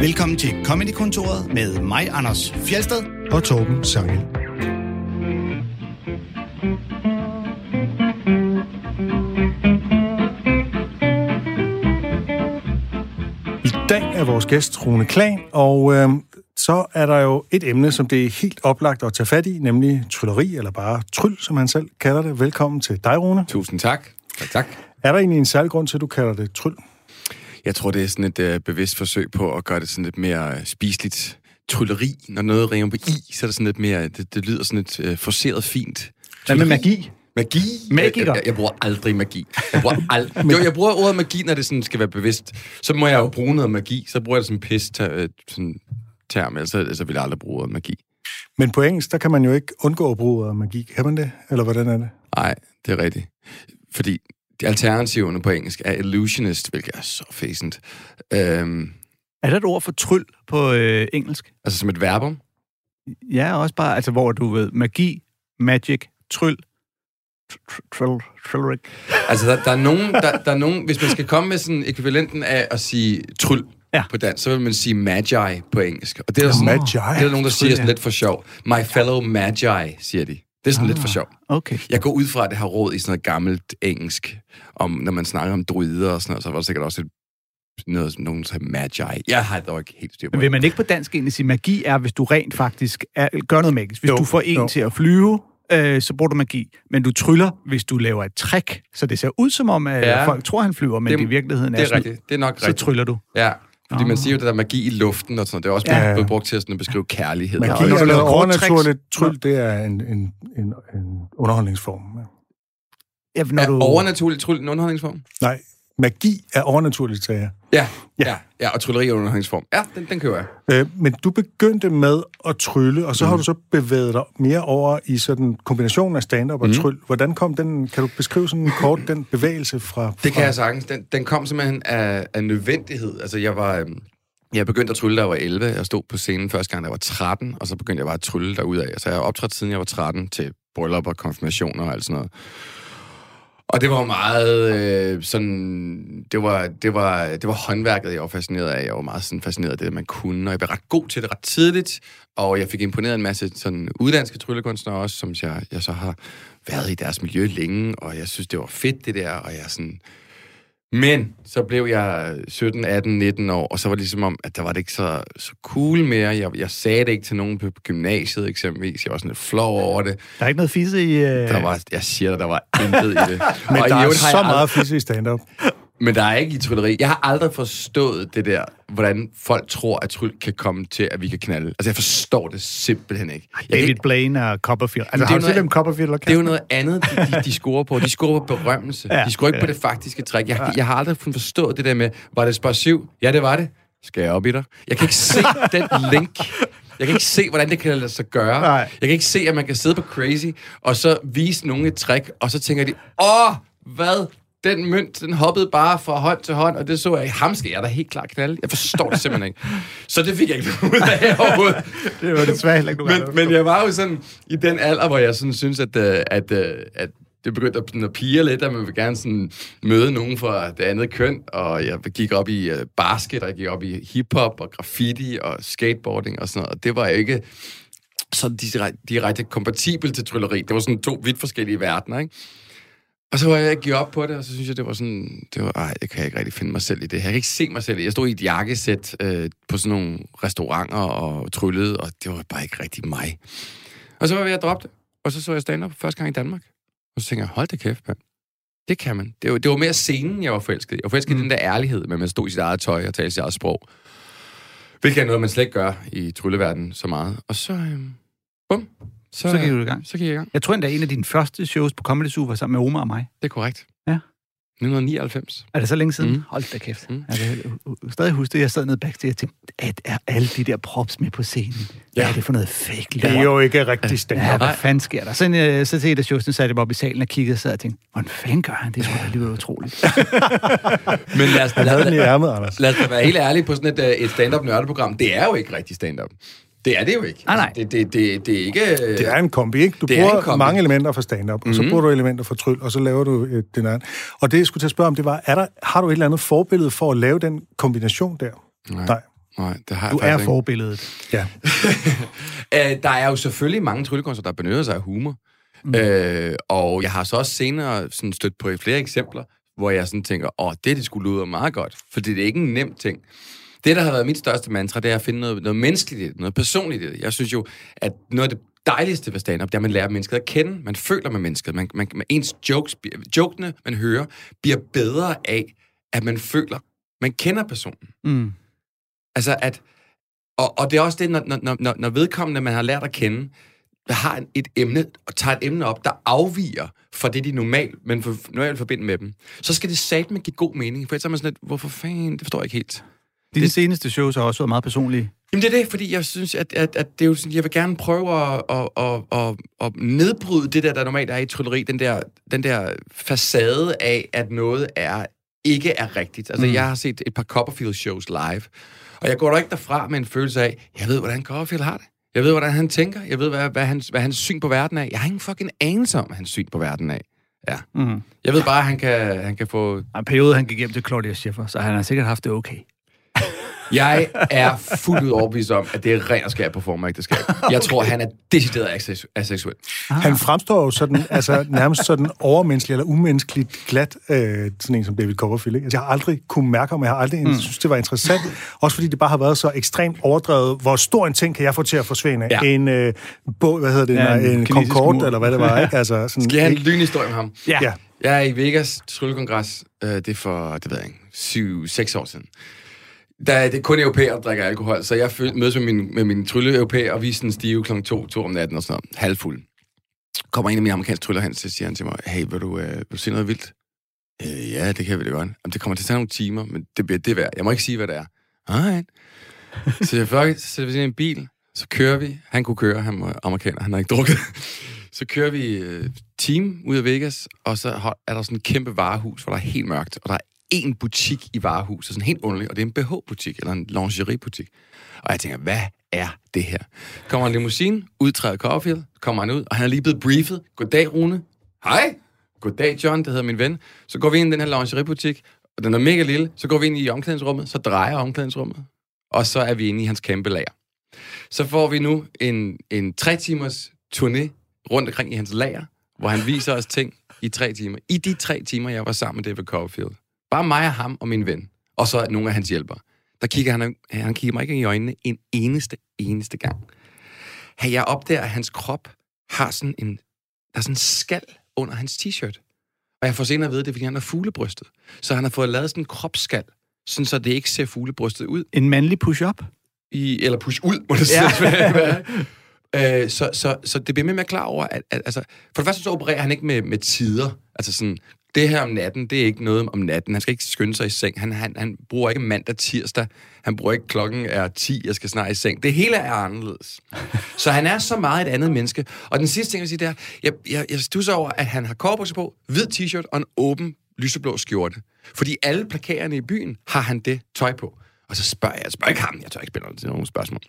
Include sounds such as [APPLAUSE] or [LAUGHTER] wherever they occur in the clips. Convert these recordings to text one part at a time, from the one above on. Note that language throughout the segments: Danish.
Velkommen til Comedy-kontoret med mig, Anders Fjelsted. og Torben Sangel. I dag er vores gæst Rune Klan, og øh, så er der jo et emne, som det er helt oplagt at tage fat i, nemlig trylleri, eller bare tryl, som han selv kalder det. Velkommen til dig, Rune. Tusind tak. Tak, tak. Er der egentlig en særlig grund til, at du kalder det tryl? Jeg tror, det er sådan et øh, bevidst forsøg på at gøre det sådan lidt mere øh, spiseligt. Trylleri, når noget ringer på i, så er det sådan lidt mere, det, det lyder sådan lidt øh, forceret fint. Hvad med magi? Magi? Magiker. Jeg, jeg, jeg bruger aldrig magi. Jeg bruger, ald- [LAUGHS] jo, jeg bruger ordet magi, når det sådan skal være bevidst. Så må jeg jo bruge noget magi. Så bruger jeg det som en pis ter- sådan term, ellers, ellers vil jeg aldrig bruge ordet magi. Men på engelsk, der kan man jo ikke undgå at bruge ordet magi. Kan man det? Eller hvordan er det? Nej, det er rigtigt. Fordi alternativerne på engelsk er illusionist, hvilket er så fæsent. Øhm, Er der et ord for tryl på øh, engelsk? altså som et verbum. Ja, også bare, altså hvor du ved, magi, magic, tryl, tr- tryl, trylleric. Altså, der, der, er nogen, der, der er nogen, hvis man skal komme med sådan ekvivalenten af at sige tryl Ja. på dansk, så vil man sige magi på engelsk. Og det er der, sådan, Magi. det er der nogen, der siger sådan lidt for sjov. My fellow magi, siger de. Det er sådan ah. lidt for sjov. Okay. Jeg går ud fra, at det har råd i sådan noget gammelt engelsk, om, når man snakker om druider og sådan noget, så var der sikkert også et, noget, som nogen sagde magi. Jeg har dog ikke helt styr på Men vil man ikke på dansk egentlig sige, magi er, hvis du rent faktisk er, gør noget magisk. Hvis jo, du får en jo. til at flyve, øh, så bruger du magi. Men du tryller, hvis du laver et trick, så det ser ud som om, at Ja. folk tror, han flyver, men Det- det, i virkeligheden Det er er rigtigt. Det er nok så rigtigt. tryller du. Ja, fordi man siger jo, det der magi i luften og sådan noget. Det er også Ja. blevet brugt til at, sådan at beskrive kærlighed. Magi og og er overnaturligt. Tryl, det er en, en, en, en underholdningsform. Ja, når Er du... overnaturligt tryl en underholdningsform? Nej, magi er overnaturligt, sagde jeg. Ja, Ja. ja, ja, og trylleri er underholdningsform. Ja, den, den køber jeg. Øh, men du begyndte med at trylle, og så mm. har du så bevæget dig mere over i sådan kombinationen af stand-up og mm. tryl. Hvordan kom den, kan du beskrive sådan kort den bevægelse fra... Det kan jeg sagtens. Den, den kom simpelthen af, af nødvendighed. Altså, jeg var... øhm, Jeg begyndte at trylle, da jeg var 11. Jeg stod på scenen første gang, da jeg var 13, og så begyndte jeg bare at trylle derudad. Så jeg har optrådt siden jeg var 13 til bryllup og konfirmationer og alt sådan noget. Og det var meget øh, sådan... Det var, det, var, det var håndværket, jeg var fascineret af. Jeg var meget sådan fascineret af det, man kunne. Og jeg blev ret god til det ret tidligt. Og jeg fik imponeret en masse sådan uddanske tryllekunstnere også, som jeg, jeg så har været i deres miljø længe. Og jeg synes, det var fedt, det der. Og jeg sådan... Men så blev jeg 17, 18, 19 år, og så var det ligesom om, at der var det ikke så, så cool mere. Jeg, jeg sagde det ikke til nogen på gymnasiet eksempelvis. Jeg var sådan lidt flov over det. Der er ikke noget fisse i... Øh... Der var, jeg siger dig, der var intet i det. [LAUGHS] Men Og der er så meget fisse i stand-up. Men der er ikke i trylleri. Jeg har aldrig forstået det der, hvordan folk tror, at tryl kan komme til, at vi kan knalde. Altså, jeg forstår det simpelthen ikke. Jeg David ikke Blaine og Copperfield. Altså, det er har du set dem Copperfield og det er jo noget andet, de, de, de scorer på. De scorer på berømmelse. Ja, De scorer ikke ja. på det faktiske træk. Jeg, jeg har aldrig forstået det der med, var det spar 7? Ja, det var det. Skal jeg op i dig? Jeg kan ikke se den link. Jeg kan ikke se, hvordan det kan lade sig gøre. Nej. Jeg kan ikke se, at man kan sidde på Crazy, og så vise nogen et trick, og så tænker de, åh, hvad? Den mønt, den hoppede bare fra hånd til hånd, og det så jeg. Ham skal jeg da helt klart knalde. Jeg forstår det simpelthen ikke. Så det fik jeg ikke ud af [LAUGHS] overhovedet. Det var desværre heller ikke Men, men jeg var jo sådan i den alder, hvor jeg sådan synes, at, øh, at, øh, at det begyndte at, sådan at pige lidt, at man vil gerne sådan møde nogen fra det andet køn, og jeg gik op i uh, basket, og jeg gik op i hiphop og graffiti og skateboarding og sådan noget, og det var jo ikke sådan direkte, direkte kompatibel til trylleri. Det var sådan to vidt forskellige verdener, ikke? Og så var jeg gik op på det, og så synes jeg, det var sådan, det var, ej, det kan jeg ikke rigtig finde mig selv i det. Jeg kan ikke se mig selv i. Jeg stod i et jakkesæt øh, på sådan nogle restauranter og tryllede, og det var bare ikke rigtig mig. Og så var jeg ved at droppe det, og så så jeg stand-up første gang i Danmark. Og så tænkte jeg, hold da kæft, mand. Det kan man. Det var, det var mere scenen, jeg var forelsket i. Jeg var forelsket mm. i den der ærlighed, med at man stod i sit eget tøj og talte sit eget sprog. Hvilket er noget, man slet ikke gør i trylleverdenen så meget. Og så, øhm, bum. Så gik du i gang. Så gik jeg i gang. Jeg tror endda, en af dine første shows på Comedy Zoo var sammen med Omar og mig. Det er korrekt. Ja. 1999. Er det så længe siden? Mm. Hold da kæft. Mm. Jeg kan stadig huske det. Jeg sad nede backstage og tænkte, at er alle de der props med på scenen? Hvad Ja. er det for noget fake Det er lort? jo ikke rigtig stand-up. Ja, hvad Nej. fanden sker der? Så, øh, så til et af showsene satte jeg mig op i salen og kiggede og sad og tænkte, hvordan fanden gør han? Det skulle alligevel utroligt. [LAUGHS] Men lad os, i lad, ærmet, Anders. lad os da være helt ærlige på sådan et, øh, et stand-up nørdeprogram. Det er jo ikke rigtig stand-up. Det er det jo ikke. Nej, nej. Det, det, det, det er ikke... øh, Det er en kombi, ikke? Du er bruger kombi. mange elementer fra stand-up, og så Mhm. bruger du elementer fra tryl, og så laver du et, den anden. Og det, jeg skulle til at spørge om, det var, er der, har du et eller andet forbillede for at lave den kombination der? Nej. Nej. Nej, det har jeg Du faktisk er ikke. forbilledet. Ja. [LAUGHS] Øh, der er jo selvfølgelig mange tryllekunstnere, der benytter sig af humor. Mm. Øh, og jeg har så også senere sådan stødt på flere eksempler, hvor jeg sådan tænker, åh, det, det skulle lyde meget godt. Fordi det er ikke en nem ting. Det, der har været mit største mantra, det er at finde noget, noget menneskeligt noget personligt i det. Jeg synes jo, at noget af det dejligste ved stand-up, det er, at man lærer mennesket at kende. Man føler med mennesket. Man, man, man, ens jokes, jokene, man hører, bliver bedre af, at man føler, man kender personen. Mm. Altså at, og, og det er også det, når, når, når, når vedkommende, man har lært at kende, der har en- et emne, og tager et emne op, der afviger fra det, de normalt, men for, normalt forbinder med dem, så skal det satme give god mening. For ellers er man sådan lidt, hvorfor fanden, det forstår jeg ikke helt. Dine Det- seneste shows har også været meget personlige. Jamen det er det, fordi jeg synes, at, at, at det er jo sådan, jeg vil gerne prøve at, at, at, at, at nedbryde det der, der normalt er i trylleri, den der, den der facade af, at noget er ikke er rigtigt. Altså, mm. jeg har set et par Copperfield-shows live, og jeg går da ikke derfra med en følelse af, jeg ved, hvordan Copperfield har det. Jeg ved, hvordan han tænker. Jeg ved, hvad, hvad, hans, hvad hans syn på verden er. Jeg har ingen fucking anelse om, hvad hans syn på verden er. Ja. Mm. Jeg ved bare, at han kan, han kan få... En periode, han gik hjem til Claudia Schiffer, så han har sikkert haft det okay. Jeg er fuldt ud overbevist om, at det er ren og skær på formerægteskab. Jeg tror, han er decideret aseksu- aseksuel. Han fremstår jo sådan, altså nærmest sådan overmenneskelig eller umenneskeligt glat, øh, sådan en som David Copperfield. Ikke? Altså, jeg har aldrig kunne mærke ham, jeg har aldrig mm. synes, det var interessant. Også fordi det bare har været så ekstremt overdrevet. Hvor stor en ting kan jeg få til at forsvinde? Ja. En øh, båd, hvad hedder det, Ja, en en, Concorde, mur. eller hvad det var, ikke? Altså, sådan, Skal jeg have en lynhistorie med ham? Ja. Ja. Jeg er i Vegas Tryllekongres. Øh, det er for, det ved jeg ikke, syv, seks år siden. Der er det er kun europæer, der drikker alkohol, så jeg mødes med min, med min trylle europæer, og vi er sådan stive kl. 2, 2 om natten og sådan noget, halvfuld. Kommer en af mine amerikanske tryller hen, så siger han til mig, hey, vil du, øh, vil du se noget vildt? Øh, ja, det kan vi da godt. Jamen, det kommer til at tage nogle timer, men det bliver det værd. Jeg må ikke sige, hvad det er. Nej. [LAUGHS] Så jeg fuck, it, så sætter vi i en bil, så kører vi. Han kunne køre, han var amerikaner, han har ikke drukket. [LAUGHS] Så kører vi øh, team ud af Vegas, og så er der sådan et kæmpe varehus, hvor der er helt mørkt, og der er en butik i varehuset, sådan helt underligt, og det er en BH-butik, eller en lingeriebutik. Og jeg tænker, hvad er det her? Kommer en limousine, udtræder Caulfield, kommer han ud, og han er lige blevet briefet. Goddag, Rune. Hej. Goddag, John, det hedder min ven. Så går vi ind i den her lingeriebutik, og den er mega lille. Så går vi ind i omklædningsrummet, så drejer omklædningsrummet, og så er vi inde i hans kæmpe lager. Så får vi nu en, en tre timers turné rundt omkring i hans lager, hvor han viser os ting i tre timer. I de tre timer, jeg var sammen med David Copperfield. Bare mig og ham og min ven. Og så nogle af hans hjælpere. Der kigger han, han kigger mig ikke i øjnene en eneste, eneste gang. Hey, jeg opdager, at hans krop har sådan en, der er sådan en skal under hans t-shirt. Og jeg får senere at vide, at det er, fordi han har fuglebrystet. Så han har fået lavet sådan en kropsskal, sådan så det ikke ser fuglebrystet ud En mandlig push-up. i, eller push ud, må det Ja. [LAUGHS] være. Øh, så, så, så det bliver mere med klar over, at, at altså, for det første så opererer han ikke med, med tider. Altså sådan, det her om natten, det er ikke noget om natten. Han skal ikke skynde sig i seng. Han, han, han bruger ikke mandag, tirsdag. Han bruger ikke klokken er 10, jeg skal snart i seng. Det hele er anderledes. Så han er så meget et andet menneske. Og den sidste ting, jeg vil sige, det er, jeg, jeg, jeg stusser over, at han har korpus på, hvid t-shirt og en åben lyseblå skjorte. Fordi alle plakaterne i byen har han det tøj på. Og så spørger jeg, jeg spørger ikke ham, jeg tør ikke spille til nogen spørgsmål.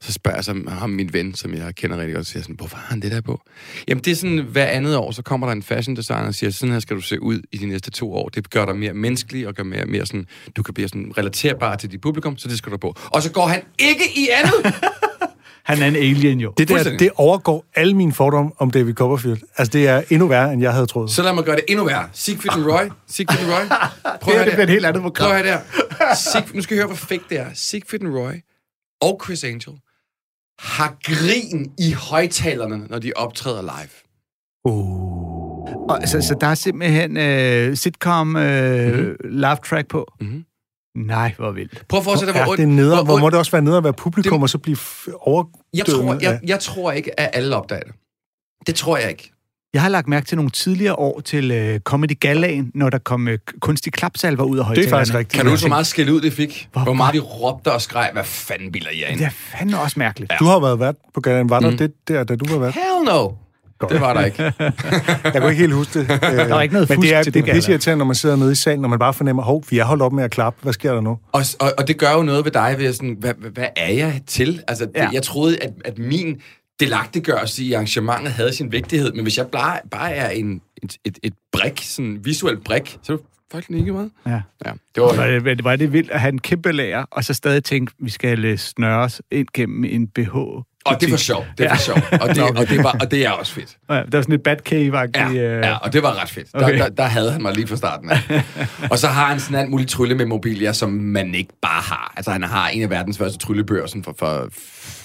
Så spørger jeg så ham, min ven, som jeg kender rigtig godt, og siger sådan, hvorfor har han det der på? Jamen det er sådan, hver andet år, så kommer der en fashion designer og siger, sådan her skal du se ud i de næste to år. Det gør dig mere menneskelig og gør mere, mere sådan, du kan blive sådan relaterbar til dit publikum, så det skal du på. Og så går han ikke i andet! [LAUGHS] Han er en alien jo. Det der, det overgår alle mine fordomme om David Copperfield. Altså, det er endnu værre, end jeg havde troet. Så lad mig gøre det endnu værre. Siegfried and Roy. [LAUGHS] Siegfried and Roy. [LAUGHS] Prøv Det her, at det bliver et helt andet Prøv program. at høre der. Sig, nu skal I høre, hvor fake det er. Siegfried and Roy og Chris Angel har grin i højtalerne, når de optræder live. Uh. Og, så, så der er simpelthen øh, sitcom øh, mm-hmm. laugh track på. Mhm. Nej, hvor vildt. Prøv at forestille dig, hvor ondt... det neder, hvor ondt- må det også være nede at være publikum, og så blive f- overdøvet. jeg, tror, af- jeg, jeg tror ikke, at alle opdager det. Det tror jeg ikke. Jeg har lagt mærke til nogle tidligere år til øh, Comedy Galaen, når der kom øh, kunstig klapsalver ud af Det er højtalerne. faktisk rigtigt. Kan du huske, hvor meget skæld ud det fik? Hvor- Hvor meget de råbte og skreg, hvad fanden bilder I jer ind? Det er fandme også mærkeligt. Du har været vært på gaden. Var der Mm. det der, da du var vært? Hell no! Godt. Det var der ikke. [LAUGHS] Jeg kunne ikke helt huske det. [LAUGHS] der var ikke noget Men fusk det er, til det det er pisse irriterende, når man sidder nede i salen, når man bare fornemmer, hov, vi er holdt op med at klappe. Hvad sker der nu? Og, og, og det gør jo noget ved dig, ved sådan, hvad, hvad, hvad er jeg til? Altså, det, Ja. jeg troede, at, at min delagtiggørelse i arrangementet havde sin vigtighed, men hvis jeg bare, bare er en, et, et, et brik, sådan en visuel brik, så er det Folk nikkede meget. Ja. Ja, det var... Var det, var det vildt at have en kæmpe lager, og så stadig tænke, vi skal øh, snøres ind gennem en BH. Og det var sjovt. Det var Ja. sjovt. Og det, og, det var, og det er også fedt. Ja, der var sådan et Batcave-agtigt... Ja, øh, ja, og det var ret fedt. Der, Okay. der, der havde han mig lige fra starten af. [LAUGHS] og så har han sådan alt muligt trylle med mobilier, som man ikke bare har. Altså, han har en af verdens første tryllebøger sådan for, for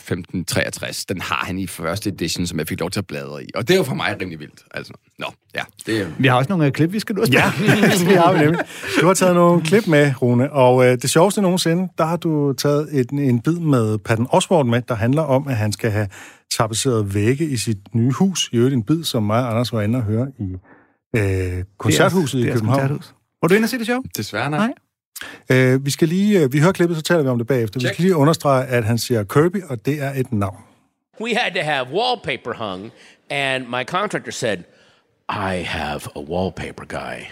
1563. Den har han i første edition, som jeg fik lov til at bladre i. Og det er jo for mig rimelig vildt. Altså, nå, ja, det er... Vi har også nogle øh, klip, vi skal nu Ja, [LAUGHS] det har vi nemlig. Du har taget nogle klip med, Rune, og øh, det sjoveste nogensinde, der har du taget et, en bid med Patton Oswald med, der handler om, at han skal have tapetseret vægge i sit nye hus. I øvrigt en bid, som mig og Anders var inde og høre i øh, koncerthuset i Deres København. koncerthus. Var du inde og se det show? Desværre nej. Nej. Øh, vi skal lige, øh, vi hører klippet, så taler vi om det bagefter. Vi Check. skal lige understrege, at han siger Kirby, og det er et navn. we had to have wallpaper hung, and my contractor said, I have a wallpaper guy.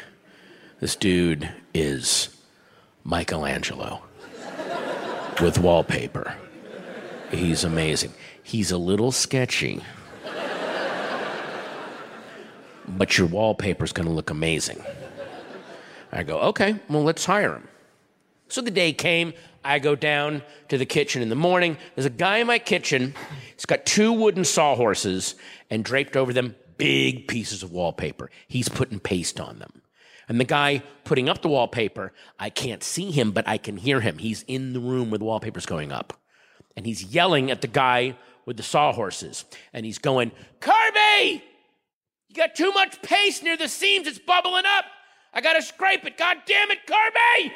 This dude is Michelangelo with wallpaper. He's amazing. He's a little sketchy, but your wallpaper's gonna look amazing. I go, okay, well, let's hire him. So the day came. I go down to the kitchen in the morning. There's a guy in my kitchen. He's got two wooden sawhorses and draped over them big pieces of wallpaper. He's putting paste on them. And the guy putting up the wallpaper, I can't see him, but I can hear him. He's in the room where the wallpaper's going up. And he's yelling at the guy with the sawhorses. And he's going, Kirby! You got too much paste near the seams. It's bubbling up. I gotta scrape it. God damn it, Kirby!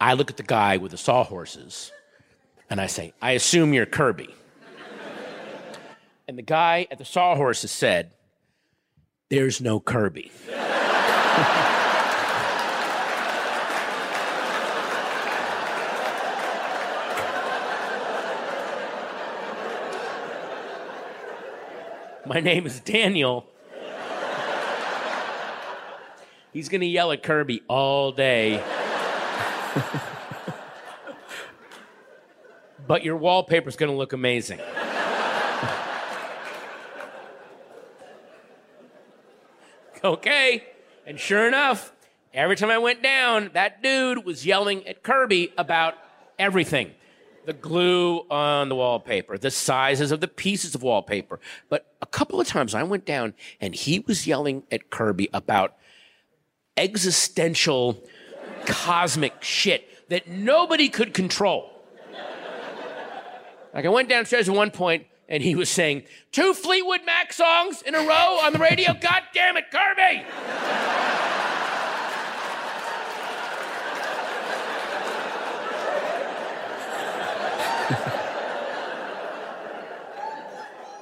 I look at the guy with the sawhorses and I say, I assume you're Kirby. and the guy at the sawhorses said, There's no Kirby. My name is Daniel. He's gonna yell at Kirby all day. [LAUGHS] but your wallpaper's gonna look amazing. [LAUGHS] okay. And sure enough, every time I went down, that dude was yelling at Kirby about everything the glue on the wallpaper, the sizes of the pieces of wallpaper. But a couple of times I went down and he was yelling at Kirby about existential, cosmic shit that nobody could control. Like I went downstairs at one point and he was saying, two Fleetwood Mac songs in a row on the radio. [LAUGHS] God damn it, Kirby!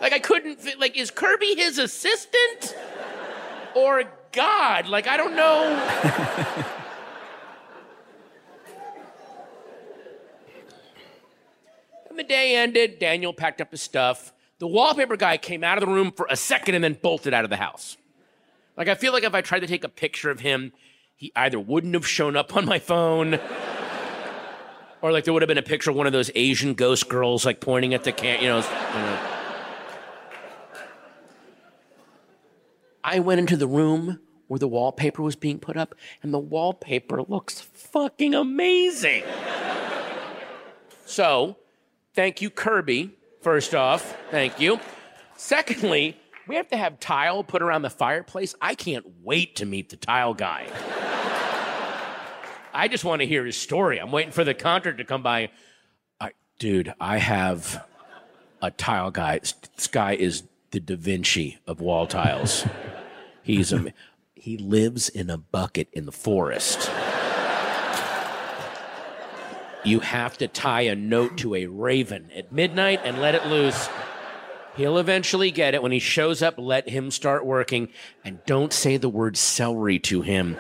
like I couldn't like is Kirby his assistant or God? Like I don't know. [LAUGHS] the day ended. Daniel packed up his stuff. The wallpaper guy came out of the room for a second and then bolted out of the house. Like, I feel like if I tried to take a picture of him, he either wouldn't have shown up on my phone, [LAUGHS] or like there would have been a picture of one of those Asian ghost girls, like pointing at the can, you know. you know. I went into the room where the wallpaper was being put up, and the wallpaper looks fucking amazing. So, thank you, Kirby, first off. Thank you. Secondly, we have to have tile put around the fireplace. I can't wait to meet the tile guy. I just want to hear his story. I'm waiting for the contractor to come by. I, dude, I have a tile guy. This guy is the Da Vinci of wall tiles. He's a, he lives in a bucket in the forest. You have to tie a note to a raven at midnight and let it loose. He'll eventually get it. When he shows up, let him start working. And don't say the word celery to him,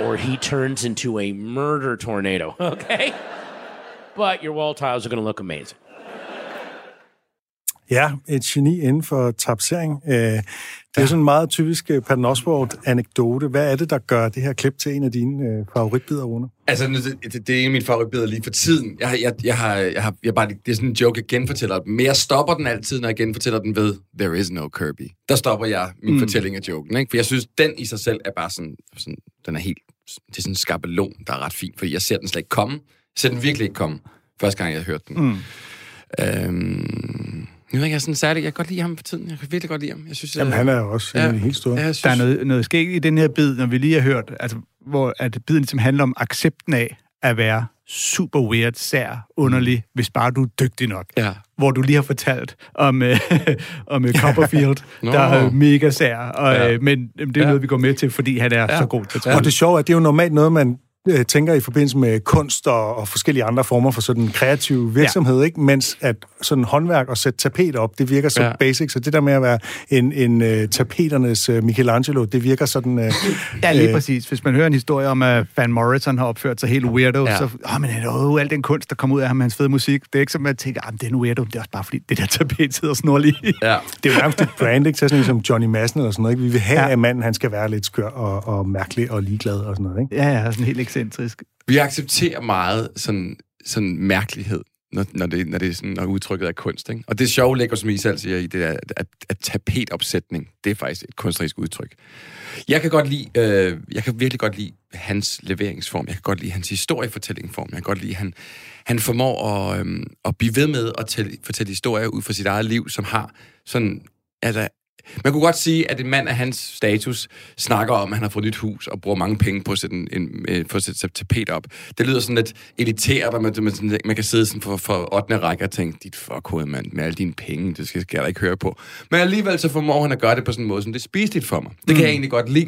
or he turns into a murder tornado, [LAUGHS] okay? But your wall tiles are going to look amazing. Ja, et geni inden for tapsering. Øh, det er ja. sådan en meget typisk øh, Patton Oswalt-anekdote. Hvad er det, der gør det her klip til en af dine øh, favoritbider, Rune? Altså, det, det, det er en af mine favoritbilleder lige for tiden. Jeg, jeg, jeg har, jeg har, jeg bare, det er sådan en joke, jeg genfortæller den. Men jeg stopper den altid, når jeg genfortæller den ved, there is no Kirby. Der stopper jeg min mm. fortælling af joken, ikke? For jeg synes, den i sig selv er bare sådan, sådan den er helt, det er sådan en skabelon, der er ret fint, fordi jeg ser den slet ikke komme. Jeg ser den virkelig ikke komme, første gang jeg har hørt den. Mm. Øhm, jeg ved ikke, jeg er sådan særlig... Jeg kan godt lide ham for tiden. Jeg kan virkelig godt lide ham. Jeg synes, Jamen, jeg, han er jo også ja, en helt stor. synes, Der er noget, noget skægt i den her bid, når vi lige har hørt, altså, hvor at biden ligesom handler om accepten af at være super weird, sær, underlig, mm. hvis bare du er dygtig nok. Ja. Hvor du lige har fortalt om, øh, [LAUGHS] om øh, Copperfield, Nå. der er mega sær, og, Ja. øh, men øh, det er Ja. noget, vi går med til, fordi han er Ja. så god til at Og det sjove er, at det er jo normalt noget, man øh, tænker i forbindelse med kunst og, og forskellige andre former for sådan kreativ virksomhed, ja. ikke? mens at sådan håndværk og sætte tapet op, det virker så ja. Basic, så det der med at være en, en uh, tapeternes uh, Michelangelo, det virker sådan... Uh, Ja, lige præcis. Hvis man hører en historie om, at Van Morrison har opført sig helt weirdo, ja. Så åh, men jo al den kunst, der kommer ud af ham hans fede musik. Det er ikke som, at man tænker, at det er en weirdo. Det er også bare fordi, det der tapet sidder snorlig. Ja. det er jo nærmest et brand, ikke? Til sådan som Johnny Madsen eller sådan noget, ikke? Vi vil have, ja. at manden han skal være lidt skør og, og mærkelig og ligeglad og sådan noget, ikke? Ja, ja, sådan helt ekscentrisk. Vi accepterer meget sådan, sådan mærkelighed, når, når, det, når, det er sådan, når udtrykket er kunst. Ikke? Og det sjove ligger, som I selv siger, i det er, at, at tapetopsætning, det er faktisk et kunstnerisk udtryk. Jeg kan godt lide, øh, jeg kan virkelig godt lide hans leveringsform. Jeg kan godt lide hans historiefortællingsform. Jeg kan godt lide, at han, han formår at, øh, at blive ved med at tælle, fortælle historier ud fra sit eget liv, som har sådan, altså, man kunne godt sige, at en mand af hans status snakker om, at han har fået nyt hus og bruger mange penge på at sætte, en, en, øh, på at sætte tapet op. Det lyder sådan lidt elitært, og man, man, sådan- man kan sidde sådan for, for 8. række og tænke, dit fuckhoved, mand, med alle dine penge, det skal, skal jeg da ikke høre på. Men alligevel så formår han at gøre det på sådan en måde, som det er spiseligt for mig. Det kan jeg egentlig godt lide.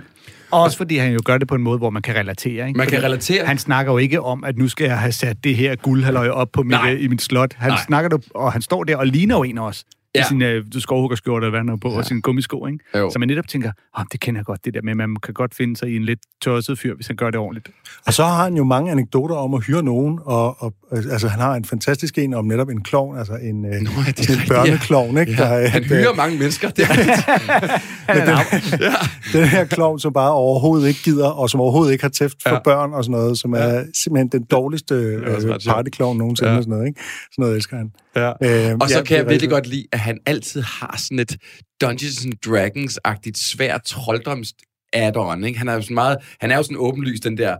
Også fordi han jo gør det på en måde, hvor man kan relatere. Ikke? Man kan Fordi relatere. Han snakker jo ikke om, at nu skal jeg have sat det her guldhaløje op på mit, Nej. øh, i mit slot. Han Nej. snakker det, og han står der og ligner jo en også. Ja. I Ja. sin øh, skovhuggerskjorte, eller hvad han på, ja. og sin gummisko, ikke? Jo. Så man netop tænker, oh, det kender jeg godt, det der med, man kan godt finde sig i en lidt tosset fyr, hvis han gør det ordentligt. Og så har han jo mange anekdoter om at hyre nogen, og, og altså, han har en fantastisk en om netop en klovn, altså en, Nå, ja, det er sådan en rigtigt, ja. børneklovn, ikke? Der, Ja, han at, hyrer mange mennesker. Det er, [LAUGHS] [LAUGHS] den her klovn, som bare overhovedet ikke gider, og som overhovedet ikke har tæft for ja. Ja. børn og sådan noget, som er simpelthen den dårligste øh, partyklovn nogensinde Ja. og sådan noget, ikke? Sådan noget elsker han. Ja. Øh, Og så ja, kan jeg virkelig godt lide, at han altid har sådan et Dungeons and Dragons-agtigt svært trolddoms add-on, ikke? Han er jo sådan meget, han er jo sådan åbenlyst den der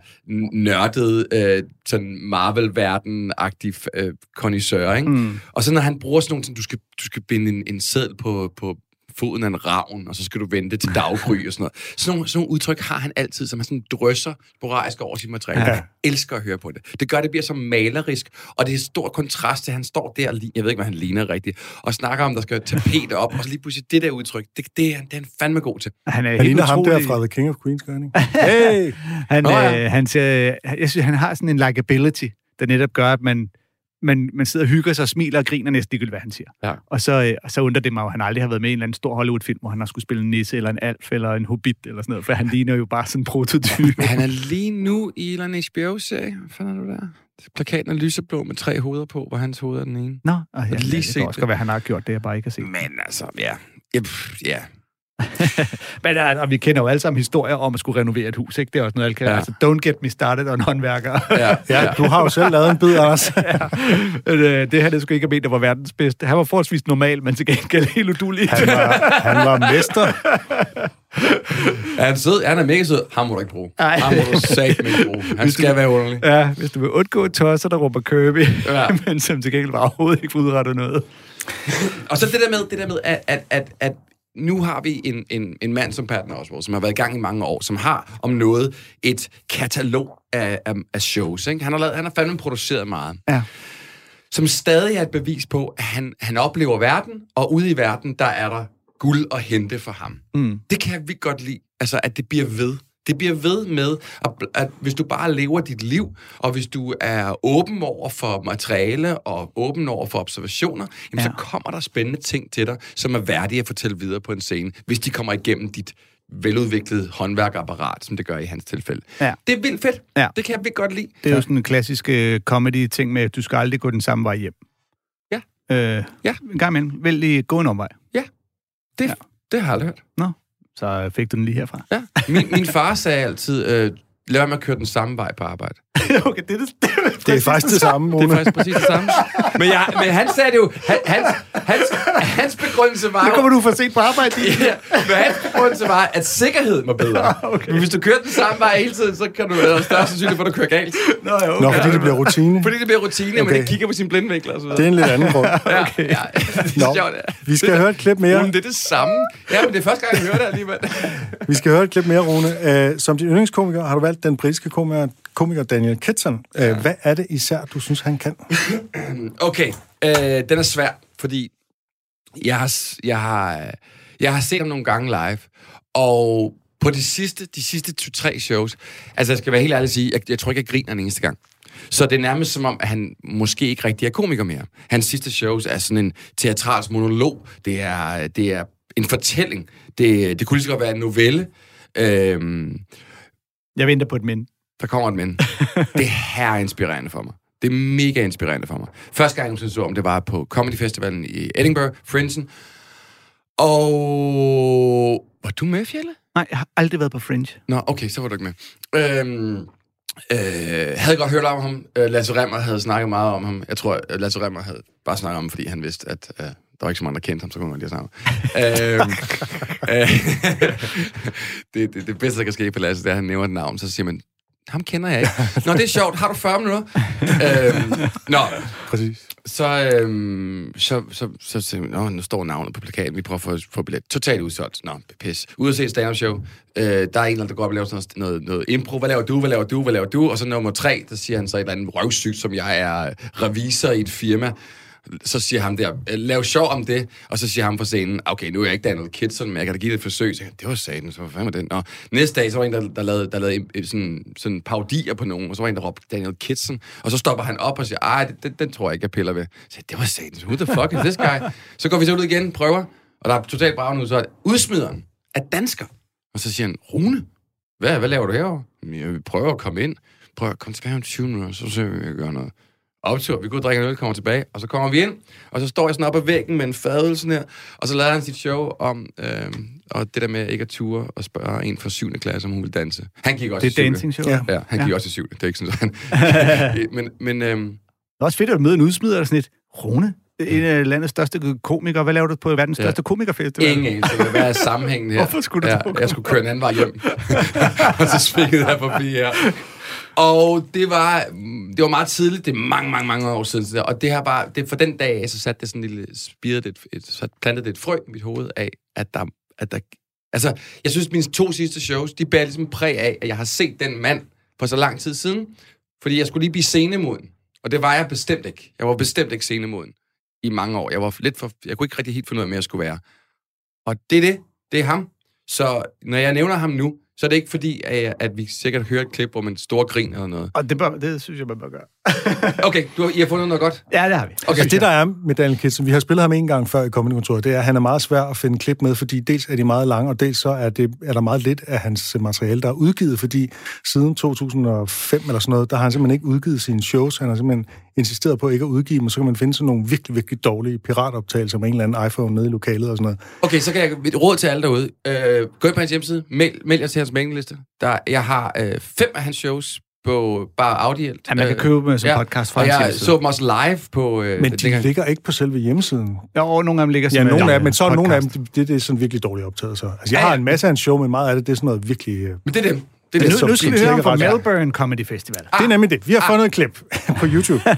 nørdede, øh, sådan Marvel-verden-agtig øh, connoisseur, ikke? Mm. Og så når han bruger sådan nogle, sådan, du skal, du skal binde en, en seddel på, på foden af en ravn, og så skal du vente til daggry og sådan noget. Sådan nogle, sådan nogle udtryk har han altid, som han sådan drøsser sporadisk over sit materiale. Ja. Jeg elsker at høre på det. Det gør, det bliver så malerisk, og det er et stort kontrast til, at han står der, lige- jeg ved ikke, hvad han ligner rigtigt, og snakker om, der skal tapet op, og så lige pludselig det der udtryk, det, det, er, det er han fandme god til. Han er Han helt ligner ham der utrolig- fra The King of Queens, gør han ikke? [LAUGHS] Hey! Han, Nå, ja. øh, han, ser, jeg synes, han har sådan en likability, der netop gør, at man, man, man sidder og hygger sig og smiler og griner næsten ligegyldigt, hvad han siger. Ja. Og så, øh, så undrer det mig, at han aldrig har været med i en eller anden stor Hollywood-film, hvor han har skulle spille en nisse eller en alf eller en hobbit eller sådan noget, for han [LAUGHS] ligner jo bare sådan en prototype. [LAUGHS] Han er lige nu i en eller anden HBO-serie. Hvad fanden er du der? Plakaten er lyseblå med tre hoveder på, hvor hans hoved er den ene. Nå, og ja, lige lige det kan også godt være, han har gjort det, jeg bare ikke har set. Men altså, ja. Ja, ja. [LAUGHS] Men og vi kender jo alle sammen historier om at skulle renovere et hus, ikke? Det er også noget, alle kan. Ja. Ja. Altså, don't get me started on håndværker. ja, Ja, [LAUGHS] du har jo selv lavet en bid, [LAUGHS] Anders. Men, øh, det her, det skulle ikke have ment, der var verdens bedste. Han var forholdsvis normal, men til gengæld helt udulig. Han var, han var mester. Er han sød? Han er mega sød. Ham må du ikke bruge. Ej. Ham må du sagt ikke bruge. Han skal være underlig. Ja, hvis du vil undgå tosser, der råber Kirby, ja. Ja. men som til gengæld bare overhovedet ikke udrettet noget. Og så det der med, det der med at, at, at, at nu har vi en, en, en mand som Patton Oswalt, som har været i gang i mange år, som har om noget et katalog af, af, af shows. Ikke? Han, har lavet, han har fandme produceret meget. Ja. Som stadig er et bevis på, at han, han oplever verden, og ude i verden, der er der guld at hente for ham. Mm. Det kan vi godt lide, altså at det bliver ved. Det bliver ved med, at, at hvis du bare lever dit liv, og hvis du er åben over for materiale og åben over for observationer, jamen, ja. Ja. så kommer der spændende ting til dig, som er værdige at fortælle videre på en scene, hvis de kommer igennem dit veludviklede håndværkapparat, som det gør i hans tilfælde. Ja. Det er vildt fedt. Ja. Det kan vi godt lide. Det er jo sådan en klassisk øh, comedy-ting med, at du skal aldrig gå den samme vej hjem. Ja. Øh, Ja. En gang imellem. Vælg lige gå en omvej. Det, Ja. ja. det har jeg aldrig hørt. Nå, så fik du den lige herfra. Ja. Min, min far sagde altid, øh, lad være med at køre den samme vej på arbejde. [LAUGHS] okay, det er det, [LAUGHS] det, er Det faktisk det samme, Det Rune. er faktisk præcis det samme. Men, jeg, men han sagde det jo, han, hans, hans, hans begrundelse var Nu kommer du for sent på arbejde. [LAUGHS] Ja, men hans begrundelse var, at sikkerheden var bedre. [LAUGHS] okay. Men hvis du kører den samme vej hele tiden, så kan du være større sandsynlighed for, at du kører galt. Nå, ja, okay. Nå, fordi det bliver rutine. Fordi det bliver rutine, okay. man Okay. ikke kigger på sine blindvinkler og så videre. Det er en lidt anden grund. Ja, okay. ja, det er Nå, sjovt, ja. vi skal høre et klip mere. Rune, det er det samme. Ja, men det er første gang, jeg hører det alligevel. Vi skal høre et klip mere, Rune. Uh, som din yndlingskomiker har du valgt den britiske komiker, komiker Daniel Kitson. Uh, ja. Hvad er det især, du synes, han kan? [CLEARS THROAT] Okay, øh, den er svær, fordi jeg har, jeg har, jeg har set ham nogle gange live, og på de sidste, de sidste to-tre shows, altså jeg skal være helt ærlig at sige, jeg, jeg tror ikke, jeg griner en eneste gang. Så det er nærmest som om, at han måske ikke rigtig er komiker mere. Hans sidste shows er sådan en teatralsk monolog. Det er, det er en fortælling. Det, det kunne lige så godt være en novelle. Øhm, Jeg venter på et men. Der kommer et men. Det er her inspirerende for mig. Det er mega inspirerende for mig. Første gang, jeg så om, det var på Comedy Festivalen i Edinburgh, Frinsen. Og... Var du med, Fjelle? Nej, jeg har aldrig været på Fringe. Nå, okay, så var du ikke med. Øhm, øh, havde godt hørt om ham. Øh, Lasse Remmer havde snakket meget om ham. Jeg tror, at Lasse Remmer havde bare snakket om ham, fordi han vidste, at øh, der var ikke så mange, der kendte ham, så kunne man lige snakke øhm, [LAUGHS] øh, [LAUGHS] det, det, det bedste, der kan ske på Lasse, det er, at han nævner et navn, så siger man, ham kender jeg ikke. Nå, det er sjovt. Har du 40 minutter? øhm, nå, Præcis. så, øhm, så, så, så, så Nå, nu står navnet på plakaten, vi prøver at få, få billet. Totalt udsolgt. Nå, pis. Ude at se stand show. Øh, der er en eller anden, der går op og laver sådan noget, noget, noget impro. Hvad laver du? Hvad laver du? Hvad laver du? Og så nummer tre, der siger han så et eller andet røvsygt, som jeg er revisor i et firma. Så siger han der, øh, lav sjov om det, og så siger han på scenen, okay, nu er jeg ikke Daniel Kitson, men jeg kan da give det et forsøg. Så jeg, det var satan, så hvad fanden var den? Og næste dag, så var en, der, der lavede, der lavede øh, sådan, sådan parodier på nogen, og så var en, der råbte Daniel Kitson, og så stopper han op og siger, ej, den, den tror jeg ikke, jeg piller ved. Så jeg, det var satan, who the fuck is this guy? Så går vi så ud igen, prøver, og der er totalt brav nu, så udsmideren er dansker. Og så siger han, Rune, hvad, hvad laver du herovre? Jeg prøver at komme ind. Prøv at komme tilbage om 20 minutter, så ser vi, om jeg gør noget. Optur, vi går og drikker en øl, kommer tilbage, og så kommer vi ind, og så står jeg sådan op ad væggen med en fadøl sådan her, og så lader han sit show om, øh, og det der med ikke at ture og spørge en fra 7. klasse, om hun vil danse. Han gik også Det er dancing show. Ja. Ja, han gik Ja. også i 7. Det er ikke sådan, han... [LAUGHS] men, men øhm, Det er også fedt at møde en udsmider, der er sådan et, Rune, en af landets største komikere. Hvad laver du på verdens Ja. største komikerfestival? ingen anelse, hvad er sammenhængen her? Hvorfor skulle du ja, Jeg skulle køre en anden vej hjem, [LAUGHS] [LAUGHS] og så svingede jeg forbi her. Og det var, det var meget tidligt, det er mange, mange, mange år siden. Og det her bare, det, for den dag så satte det sådan en lille, spiret et, et, så plantede det et frø i mit hoved af, at der, at der, altså, jeg synes, mine to sidste shows, de bærer ligesom præg af, at jeg har set den mand for så lang tid siden, fordi jeg skulle lige blive scenemoden. Og det var jeg bestemt ikke. Jeg var bestemt ikke scenemoden i mange år. Jeg var lidt for, jeg kunne ikke rigtig helt finde ud af, hvad jeg skulle være. Og det er det. Det er ham. Så når jeg nævner ham nu, så er det ikke fordi, at, vi sikkert hører et klip, hvor man står og griner eller noget. Og det, bør, det synes jeg, man bør gøre. Okay, du har, I har fundet noget godt? Ja, det har vi. Okay, altså det, der er med Daniel Kitson, vi har spillet ham en gang før i Comedy-kontoret, det er, at han er meget svær at finde klip med, fordi dels er de meget lange, og dels så er, det, er der meget lidt af hans materiale, der er udgivet, fordi siden 2005 eller sådan noget, der har han simpelthen ikke udgivet sine shows. Han har simpelthen insisteret på ikke at udgive dem, og så kan man finde sådan nogle virkelig, virkelig dårlige piratoptagelser med en eller anden iPhone nede i lokalet og sådan noget. Okay, så kan jeg et råd til alle derude. Øh, gå ind på hans hjemmeside, meld, meld jer til hans mailingliste. Der, jeg har øh, fem af hans shows på bare audielt. Ja, man kan købe dem som podcast fra Og jeg så dem også live på... Øh, Men de ligger ikke på selve hjemmesiden. Ja, og nogle af dem ligger Ja, som nogle øh, af dem, men så er nogle af dem, det, det er sådan virkelig dårligt optaget. Så. Altså, jeg Ja, har ja. en masse af hans show, men meget af det, det er sådan noget virkelig... øh, Men det er dem. Det er nu, nu som skal vi høre om fra Melbourne Comedy Festival. Det er nemlig det. Vi har fundet et klip på YouTube. Ja,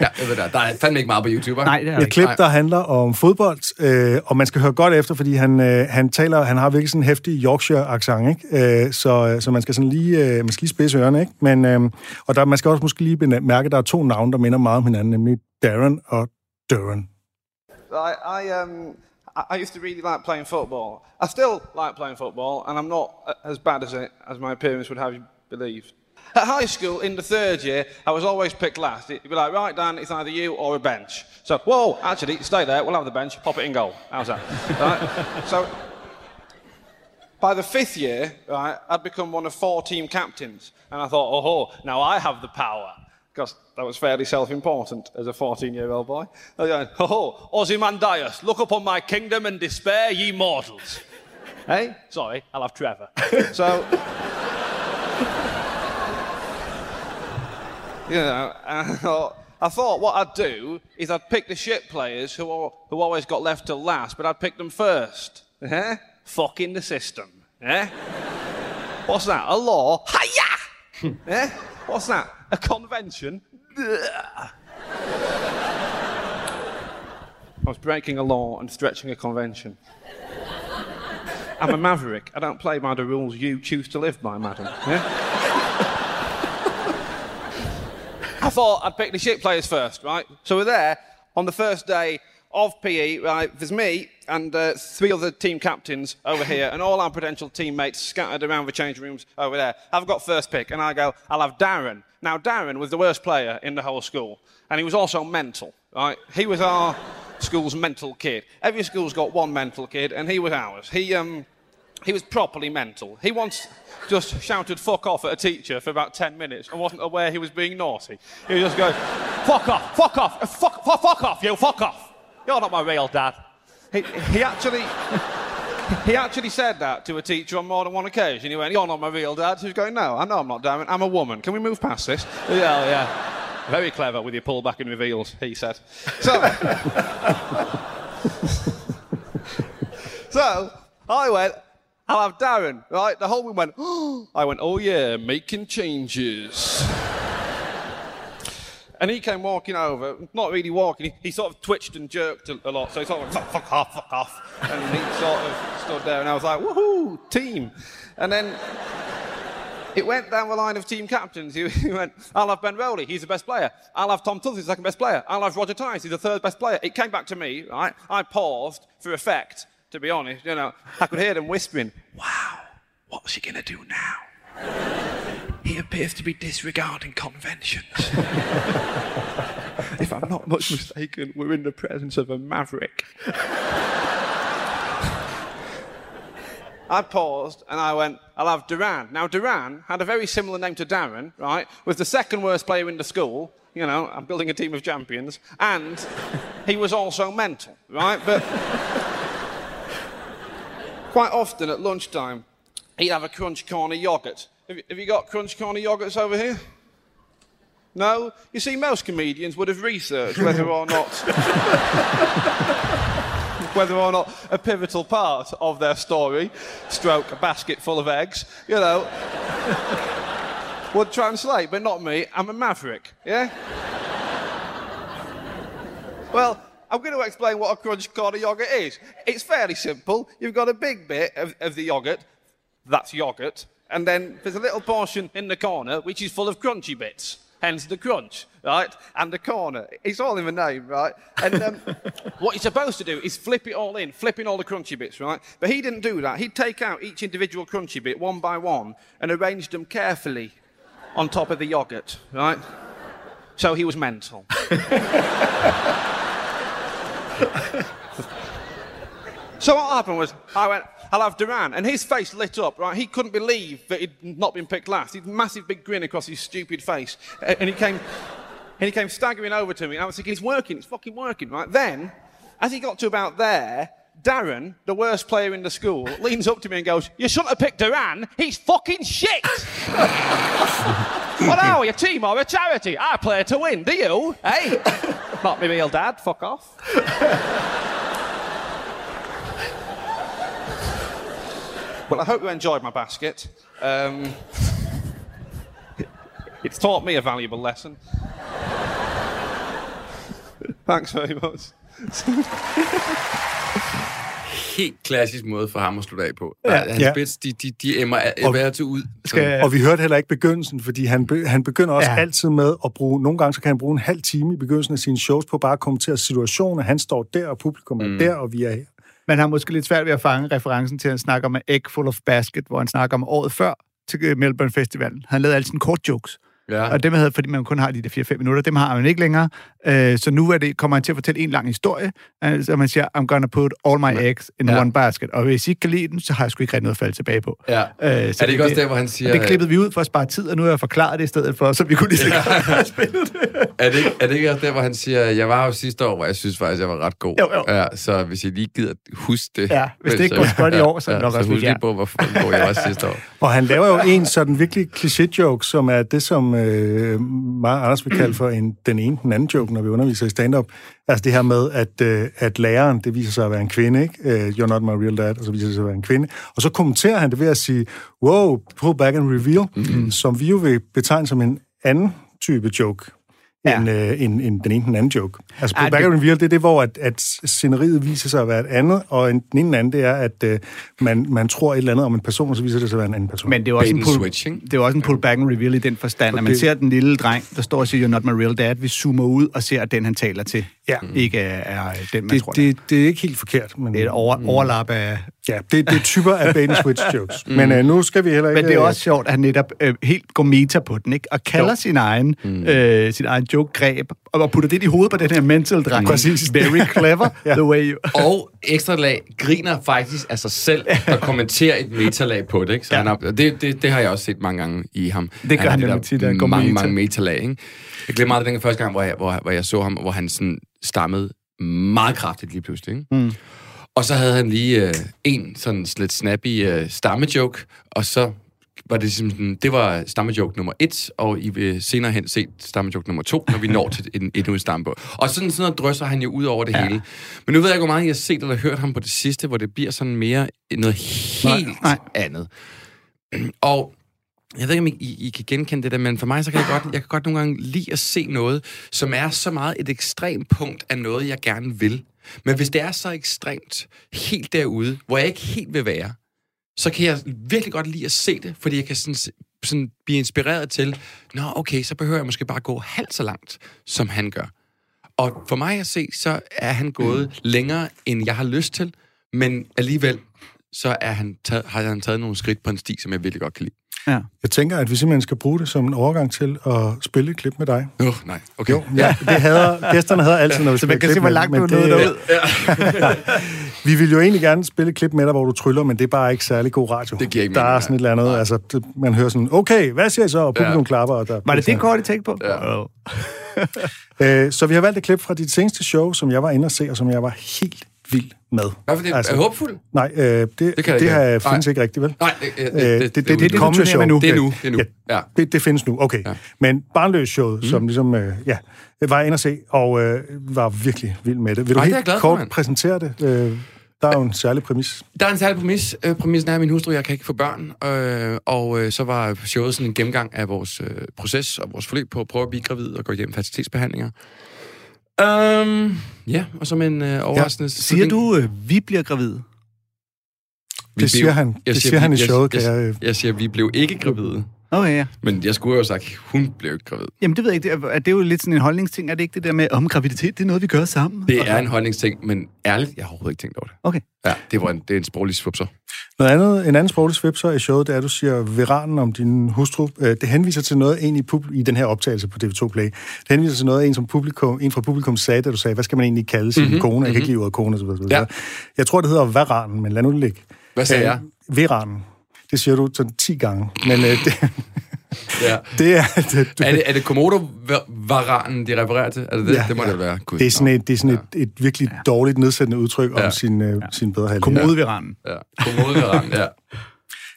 jeg ved det. Der er fandme ikke meget på YouTube? Nej, det er Et ikke. klip, der handler om fodbold, øh, og man skal høre godt efter, fordi han, øh, han taler, han har virkelig sådan en heftig Yorkshire-accent, ikke? Øh, så, så man skal sådan lige, øh, man skal lige spidse ørerne, ikke? Men, øh, og der, man skal også måske lige bemærke, at der er to navne, der minder meget om hinanden, nemlig Darren og Duran. I, I, um, I used to really like playing football. I still like playing football, and I'm not as bad as it as my appearance would have you believe. At high school, in the third year, I was always picked last. It'd be like, right, Dan, it's either you or a bench. So, whoa, actually, stay there. We'll have the bench. Pop it in goal. How's that? [LAUGHS] right? So, by the fifth year, right, I'd become one of four team captains, and I thought, oh, now I have the power. Because that was fairly self-important as a 14-year-old boy. I was going, ho ho, Ozymandias, look upon my kingdom and despair, ye mortals. [LAUGHS] hey, sorry, I'll have Trevor. [LAUGHS] so, you know, I thought, [LAUGHS] I thought what I'd do is I'd pick the shit players who, al- who always got left till last, but I'd pick them first. Eh? Fucking the system. Eh? What's that? A law? Hiya! eh? What's that? A convention? I was breaking a law and stretching a convention. I'm a maverick. I don't play by the rules you choose to live by, madam. eh? I thought I'd pick the shit players first, right? So we're there on the first day of PE, right? There's me and uh, three other team captains over here, and all our potential teammates scattered around the change rooms over there. I've got first pick, and I go, I'll have Darren. Now, Darren was the worst player in the whole school, and he was also mental, right? He was our school's mental kid. Every school's got one mental kid, and he was ours. He, um, he was properly mental. He once just shouted fuck off at a teacher for about 10 minutes and wasn't aware he was being naughty. He just goes, fuck off, fuck off, uh, fuck, fuck, fuck off, you, fuck off. You're not my real dad. He, he actually. [LAUGHS] He actually said that to a teacher on more than one occasion. He went, You're not my real dad. Was going, No, I know I'm not, it. I'm a woman. Can we move past this? [LAUGHS] Yeah, yeah. Very clever with your pullback and reveals, he said. [LAUGHS] So. so, I went, I'll have Darren, right? The whole room went, [GASPS] I went, oh yeah, making changes. And he came walking over, not really walking, he, he sort of twitched and jerked a, a lot, so he sort of went, fuck off, fuck off. And he sort of stood there, and I was like, woohoo, team. And then it went down the line of team captains. He, [LAUGHS] he went, I'll have Ben Rowley, he's the best player. I'll have Tom Tubbs, he's the second best player. I'll have Roger Tynes, he's the third best player. It came back to me, right? I paused for effect, to be honest. You know, I could hear them whispering, wow, what's he going to do now? He appears to be disregarding conventions. if I'm not much mistaken, we're in the presence of a maverick. I paused and I went, I'll have Duran. Now, Duran had a very similar name to Darren, right? Was the second worst player in the school. You know, I'm building a team of champions. And he was also mental, right? But quite often at lunchtime, he'd have a Crunch Corner yogurt. Have you, got Crunch Corner yogurts over here? No? You see, most comedians would have researched whether or not [LAUGHS] whether or not a pivotal part of their story, stroke a basket full of eggs, you know, would translate, but not me. I'm a maverick, yeah? Well, I'm going to explain what a crunch corner yogurt is. It's fairly simple. You've got a big bit of, of the yogurt, that's yogurt, and then there's a little portion in the corner which is full of crunchy bits. Hence the crunch, right? And the corner. It's all in the name, right? And um, [LAUGHS] what you're supposed to do is flip it all in, flipping all the crunchy bits, right? But he didn't do that. He'd take out each individual crunchy bit one by one and arrange them carefully on top of the yogurt, right? So he was mental. [LAUGHS] So what happened was, I went, I'll have Duran, and his face lit up, right? He couldn't believe that he'd not been picked last. He'd massive big grin across his stupid face. And he came, and he came staggering over to me, and I was thinking, it's working, it's fucking working, right? Then, as he got to about there, Darren, the worst player in the school, leans up to me and goes, You shouldn't have picked Duran, he's fucking shit! what are we, a team or a charity? I play to win, do you? Hey? Not my real dad, fuck off. Well, I hope you enjoyed my basket. Um, it's taught me a valuable lesson. Thanks very much. Helt klassisk måde for ham at slutte af på. Ja, Hans Ja. bits, de, de, de emmer Og- hver til ud. Skal- Og vi hørte heller ikke begyndelsen, fordi han, be, han begynder også ja. Altid med at bruge... Nogle gange så kan han bruge en halv time i begyndelsen af sine shows på bare at kommentere situationer. Han står der, og publikum er mm. der, og vi er her. Man har måske lidt svært ved at fange referencen til, at han snakker om Egg Full of Basket, hvor han snakker om året før til øh, Melbourne Festivalen. Han lavede altid sine kort jokes. Ja. Og dem havde, fordi man kun har de der 4-5 minutter, dem har man ikke længere. Øh, så nu er det, kommer han til at fortælle en lang historie, altså man siger, I'm gonna put all my eggs in Ja. one basket. Og hvis I ikke kan lide den, så har jeg sgu ikke rigtig noget at falde tilbage på. Ja. Øh, er det ikke også der, hvor han siger... Det klippede vi ud for at spare tid, og nu har jeg forklaret det i stedet for, så vi kunne lige så godt have [LAUGHS] spillet det. Er det, ikke, er det ikke også der, hvor han siger, jeg var jo sidste år, hvor jeg synes faktisk, jeg var ret god. Jo, jo. Ja, så hvis I lige gider huske det. Ja, hvis det ikke så- går så godt i år, så er det nok så også husk ja. lige på, hvor hvor god jeg var sidste år. Og han laver jo en sådan virkelig kliché-joke, som er det, som øh, mig og Anders vil kalde for en, den ene, den anden joke, når vi underviser i stand-up. Altså det her med, at, øh, at læreren, det viser sig at være en kvinde, ikke? Øh, You're not my real dad, og så viser det sig at være en kvinde. Og så kommenterer han det ved at sige, wow, pull back and reveal, mm-hmm. som vi jo vil betegne som en anden type joke. Ja. Ja. End, øh, end, end den ene den anden joke. Altså, Ej, pull back det- and reveal, det er det, hvor at, at sceneriet viser sig at være et andet, og en, den ene den anden, det er, at øh, man, man tror et eller andet om en person, og så viser det sig at være en anden person. Men det er jo også Bait en pull, switch, ikke? det er også en pull back and reveal i den forstand, at man ser den lille dreng, der står og siger, you're not my real dad. Vi zoomer ud og ser, at den, han taler til, Ja. ikke er, er den, man det, tror, det, det, det er ikke helt forkert. Men, det er et over, overlap af... Ja, det, det er typer af bait switch jokes. Mm. Men øh, nu skal vi heller ikke... Men det er øh, også sjovt, at han netop øh, helt går meta på den, ikke? Og kalder Jo. sin egen, mm. øh, sin egen joke-greb, og og putter det i hovedet på den her mental dreng. Præcis. Very clever, [LAUGHS] Ja. the way you... [LAUGHS] Og ekstra lag griner faktisk af sig selv og kommenterer et metalag på det. Ikke? Så Ja. han har, det, det, det har jeg også set mange gange i ham. Det gør han det nemlig der tit, at han går mange, meta. mange metalag. Ikke? Jeg glemmer aldrig den første gang, hvor jeg, hvor, hvor jeg så ham, hvor han sådan stammede meget kraftigt lige pludselig. Ikke? Mm. Og så havde han lige øh, en sådan lidt snappy øh, stammejoke, og så var det ligesom sådan, det var stammejoke nummer et, og I vil senere hen se stammejoke nummer to, når vi når til en, endnu en stamme på. Og sådan, sådan noget drysser han jo ud over det ja. hele. Men nu ved jeg ikke, hvor meget I har set eller hørt ham på det sidste, hvor det bliver sådan mere noget helt Nej, nej. andet. [CLEARS THROAT] Og jeg ved ikke, om I, I, I kan genkende det der, men for mig så kan jeg godt, jeg kan godt nogle gange lide at se noget, som er så meget et ekstremt punkt af noget, jeg gerne vil. Men hvis det er så ekstremt helt derude, hvor jeg ikke helt vil være, så kan jeg virkelig godt lide at se det, fordi jeg kan sådan, sådan blive inspireret til, nå okay, så behøver jeg måske bare gå halvt så langt, som han gør. Og for mig at se, så er han gået længere, end jeg har lyst til, men alligevel, så er han taget, har han taget nogle skridt på en sti, som jeg virkelig godt kan lide. Ja. Jeg tænker, at vi simpelthen skal bruge det som en overgang til at spille et klip med dig. Oh, nej, okay. Jo, ja, det hader, gæsterne havde altid, når vi Så man spiller kan se, klip hvor langt du er nået derud. [LAUGHS] Vi vil jo egentlig gerne spille et klip med dig, hvor du tryller, men det er bare ikke særlig god radio. Det giver ikke Der er mening, sådan et eller andet, nej. altså, det, man hører sådan, okay, hvad siger I så? Og publikum Ja. klapper. Og der, Var det det kort, I tænkte på? Ja. Oh. [LAUGHS] Øh, så vi har valgt et klip fra dit seneste show, som jeg var inde og se, og som jeg var helt vild med. Hvorfor det? Altså- er håbfuld? Nej, øh, det, det, det ikke. her Nej. findes ikke rigtigt, vel? Nej, det, det, Øh, det, det, det, det, det, det, du kommende show. nu. det er nu. Det er nu. Ja. Ja. Det, det findes nu, okay. Ja. Men barnløs-showet, mm. som ligesom, øh, ja, var jeg inde og se, og øh, var virkelig vild med det. Vil du Ej, det er helt glad kort mand. præsentere det? Øh, der er jo en særlig præmis. Der er en særlig præmis. Øh, præmissen er, at min hustru jeg kan ikke få børn. Øh, og øh, så var showet sådan en gennemgang af vores øh, proces og vores forløb på at prøve at blive gravid og gå igennem fertilitetsbehandlinger. Um, ja, og som en øh, overraskende... Siger du, øh, vi bliver gravide? Det siger han, det siger han i showet, kan jeg... øh, Jeg siger, vi blev ikke gravide. Okay, ja. Men jeg skulle jo have sagt, hun blev ikke gravid. Jamen, det ved jeg ikke. Det er, er det jo lidt sådan en holdningsting? Er det ikke det der med, om graviditet, det er noget, vi gør sammen? Det er en holdningsting, men ærligt, jeg har overhovedet ikke tænkt over det. Okay. Ja, det, var en, det er en sproglig svupser. Noget andet, en anden sproglig svipser i showet, det er, at du siger veranen om din hustru. Øh, Det henviser til noget, en i, pub- i den her optagelse på TV2 Play. Det henviser til noget, en, som publikum, en fra publikum sagde, da du sagde, hvad skal man egentlig kalde sin mm-hmm, kone? Jeg kan ikke lide ordet kone, osv. Ja. Jeg tror, det hedder veranen, men lad nu det ligge. Hvad sagde jeg? Øh, Veranen. Det siger du sådan 10 gange. Men øh, det, Ja. [LAUGHS] det er... Det, du, Er det, er det Komodo-varanen, de refererer til? Er det det? Ja, det må ja. det være. Gud, det er sådan, et, det er sådan et, et virkelig dårligt nedsættende udtryk om Ja. sin, øh, sin bedre halvdel. Kommodeveranen. Ja, Komodo-varanen, ja.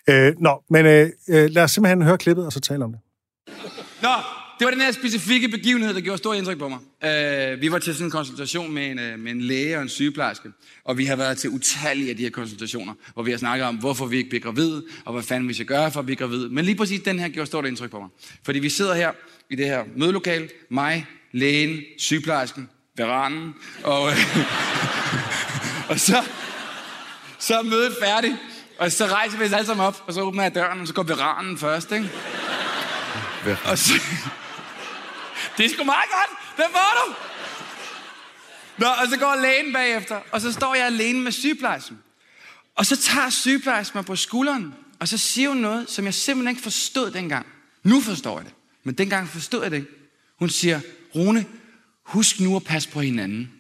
Øh, nå, men øh, øh, lad os simpelthen høre klippet, og så tale om det. Nå, det var den her specifikke begivenhed, der gjorde stort indtryk på mig. Uh, vi var til sådan en konsultation med en, uh, med en læge og en sygeplejerske, og vi har været til utallige af de her konsultationer, hvor vi har snakket om, hvorfor vi ikke bliver gravide, og hvad fanden vi skal gøre for at blive gravide. Men lige præcis den her gjorde stort indtryk på mig. Fordi vi sidder her i det her mødelokale, mig, lægen, sygeplejersken, veranen, og, øh, [LAUGHS] og så, så er mødet færdigt, og så rejser vi os alle sammen op, og så åbner jeg døren, og så går veranen først, ikke? Og så... Det er sgu meget godt! Hvad får du? Nå, og så går lægen bagefter, og så står jeg alene med sygeplejersken. Og så tager sygeplejersken mig på skulderen, og så siger hun noget, som jeg simpelthen ikke forstod dengang. Nu forstår jeg det. Men dengang forstod jeg det ikke. Hun siger, Rune, husk nu at passe på hinanden.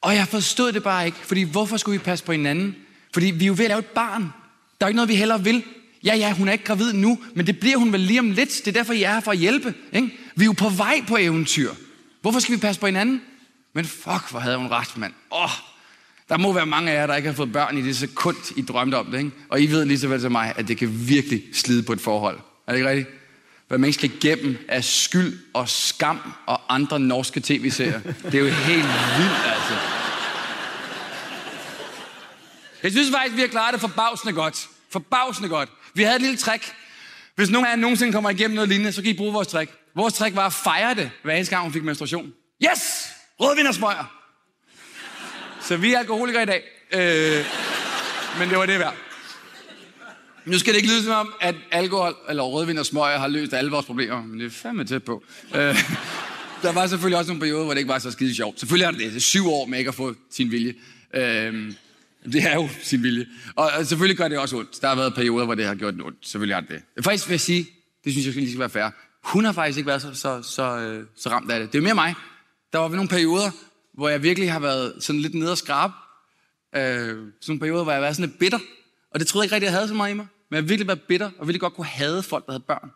Og jeg forstod det bare ikke, fordi hvorfor skulle vi passe på hinanden? Fordi vi er jo ved at lave et barn. Der er jo ikke noget, vi heller vil. Ja, ja, hun er ikke gravid nu, men det bliver hun vel lige om lidt. Det er derfor, jeg er her for at hjælpe. Ikke? Vi er jo på vej på eventyr. Hvorfor skal vi passe på hinanden? Men fuck, hvor havde hun ret, mand. Åh, der må være mange af jer, der ikke har fået børn i det sekund, I drømte om det. Ikke? Og I ved lige så vel som mig, at det kan virkelig slide på et forhold. Er det ikke rigtigt? Hvad man skal igennem af skyld og skam og andre norske tv-serier. Det er jo helt vildt, altså. Jeg synes faktisk, vi har klaret det forbavsende godt. Forbavsende godt. Vi havde et lille trick. Hvis nogen af jer nogensinde kommer igennem noget lignende, så kan I bruge vores trick. Vores trick var at fejre det, hver eneste gang hun fik menstruation. Yes! Rødvin og smøger. Så vi er alkoholikere i dag. Øh, men det var det værd. Nu skal det ikke lyde som om, at alkohol eller rødvin og smøger har løst alle vores problemer, men det er fandme tæt på. Øh, der var selvfølgelig også nogle perioder, hvor det ikke var så skide sjovt. Selvfølgelig har det det. Syv år med ikke at få sin vilje. Øh, det er jo sin vilje. Og, og selvfølgelig gør det også ondt. Der har været perioder, hvor det har gjort ondt. Selvfølgelig har det det. Faktisk vil jeg sige, det synes jeg lige skal være fair. Hun har faktisk ikke været så, så, så, øh, så ramt af det. Det er mere mig. Der var nogle perioder, hvor jeg virkelig har været sådan lidt nede og skrab. Øh, sådan nogle perioder, hvor jeg har været sådan lidt bitter. Og det troede jeg ikke rigtig, jeg havde så meget i mig. Men jeg virkelig været bitter, og virkelig godt kunne hade folk, der havde børn.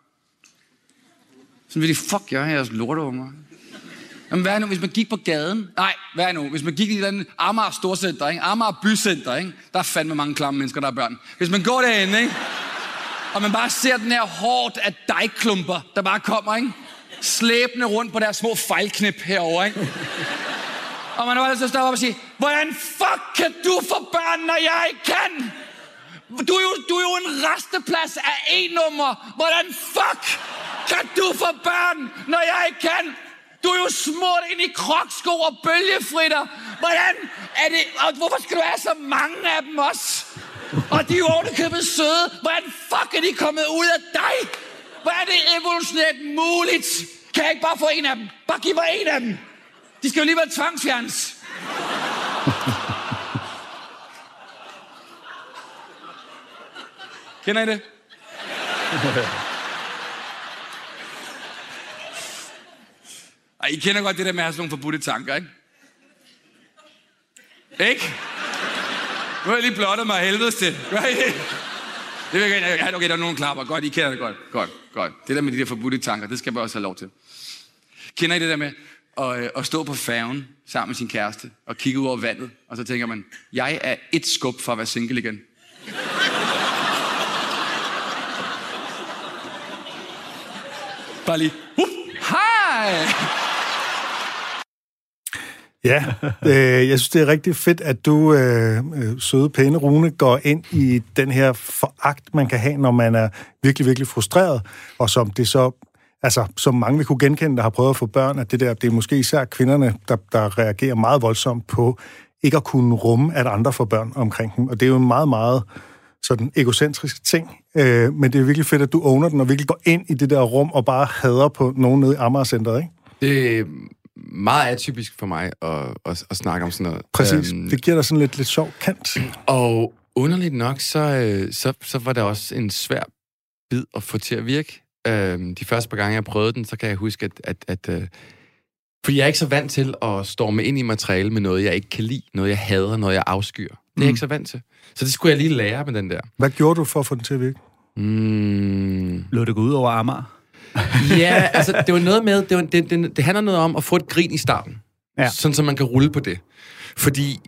Sådan virkelig, fuck jer, jeres lorteunger. Jamen hvad er nu, hvis man gik på gaden? Nej, hvad er nu? Hvis man gik i et eller andet Amager Storcenter, ikke? Amager Bycenter, ikke? Der er fandme mange klamme mennesker, der er børn. Hvis man går derinde, ikke? Og man bare ser den her hårdt af dejklumper, der bare kommer, ikke? Slæbende rundt på deres små fejlknip herover, ikke? Og man er altså så stoppe op og sige, hvordan fuck kan du få børn, når jeg ikke kan? Du er, jo, du er jo en resteplads af E-nummer. Hvordan fuck kan du få børn, når jeg ikke kan? Du er jo smurt ind i kroksko og bølgefritter. Hvordan er det... Og hvorfor skal du have så mange af dem også? Og de er jo ovenikøbet søde. Hvordan fuck er de kommet ud af dig? Hvor er det evolutionært muligt? Kan jeg ikke bare få en af dem? Bare giv mig en af dem. De skal jo alligevel tvangsfjernes. Kender I det? Ej, I kender godt det der med at have sådan nogle forbudte tanker, ikke? Ikke? Nu har jeg lige blottet mig helvedes til. Det? Vil jeg gerne. Ja, okay, der er nogen klapper. Godt, I kender det godt. Godt, godt. Det der med de der forbudte tanker, det skal man også have lov til. Kender I det der med at, øh, at stå på færgen sammen med sin kæreste og kigge ud over vandet, og så tænker man, jeg er et skub for at være single igen. Bare lige. Uh, hej! Ja, [LAUGHS] øh, jeg synes, det er rigtig fedt, at du, øh, øh, søde, pæne Rune, går ind i den her foragt, man kan have, når man er virkelig, virkelig frustreret, og som det så, altså, som mange vil kunne genkende, der har prøvet at få børn, at det der, det er måske især kvinderne, der, der reagerer meget voldsomt på ikke at kunne rumme, at andre får børn omkring dem. Og det er jo en meget, meget sådan egocentrisk ting, øh, men det er virkelig fedt, at du owner den, og virkelig går ind i det der rum, og bare hader på nogen nede i Amager-centret, ikke? Det meget atypisk for mig at, at, at snakke om sådan noget. Præcis. Øhm, det giver dig sådan lidt, lidt sjov kant. Og underligt nok, så, øh, så, så var det også en svær bid at få til at virke. Øhm, de første par gange, jeg prøvede den, så kan jeg huske, at... at, at øh, fordi jeg er ikke så vant til at storme ind i materiale med noget, jeg ikke kan lide, noget jeg hader, noget jeg afskyr. Det er Mm. jeg ikke så vant til. Så det skulle jeg lige lære med den der. Hvad gjorde du for at få den til at virke? Mm. Lå det gå ud over Amager? Ja, altså, det var noget med, det, var, det, det, det handler noget om at få et grin i starten. Ja. Sådan, så man kan rulle på det. Fordi øh,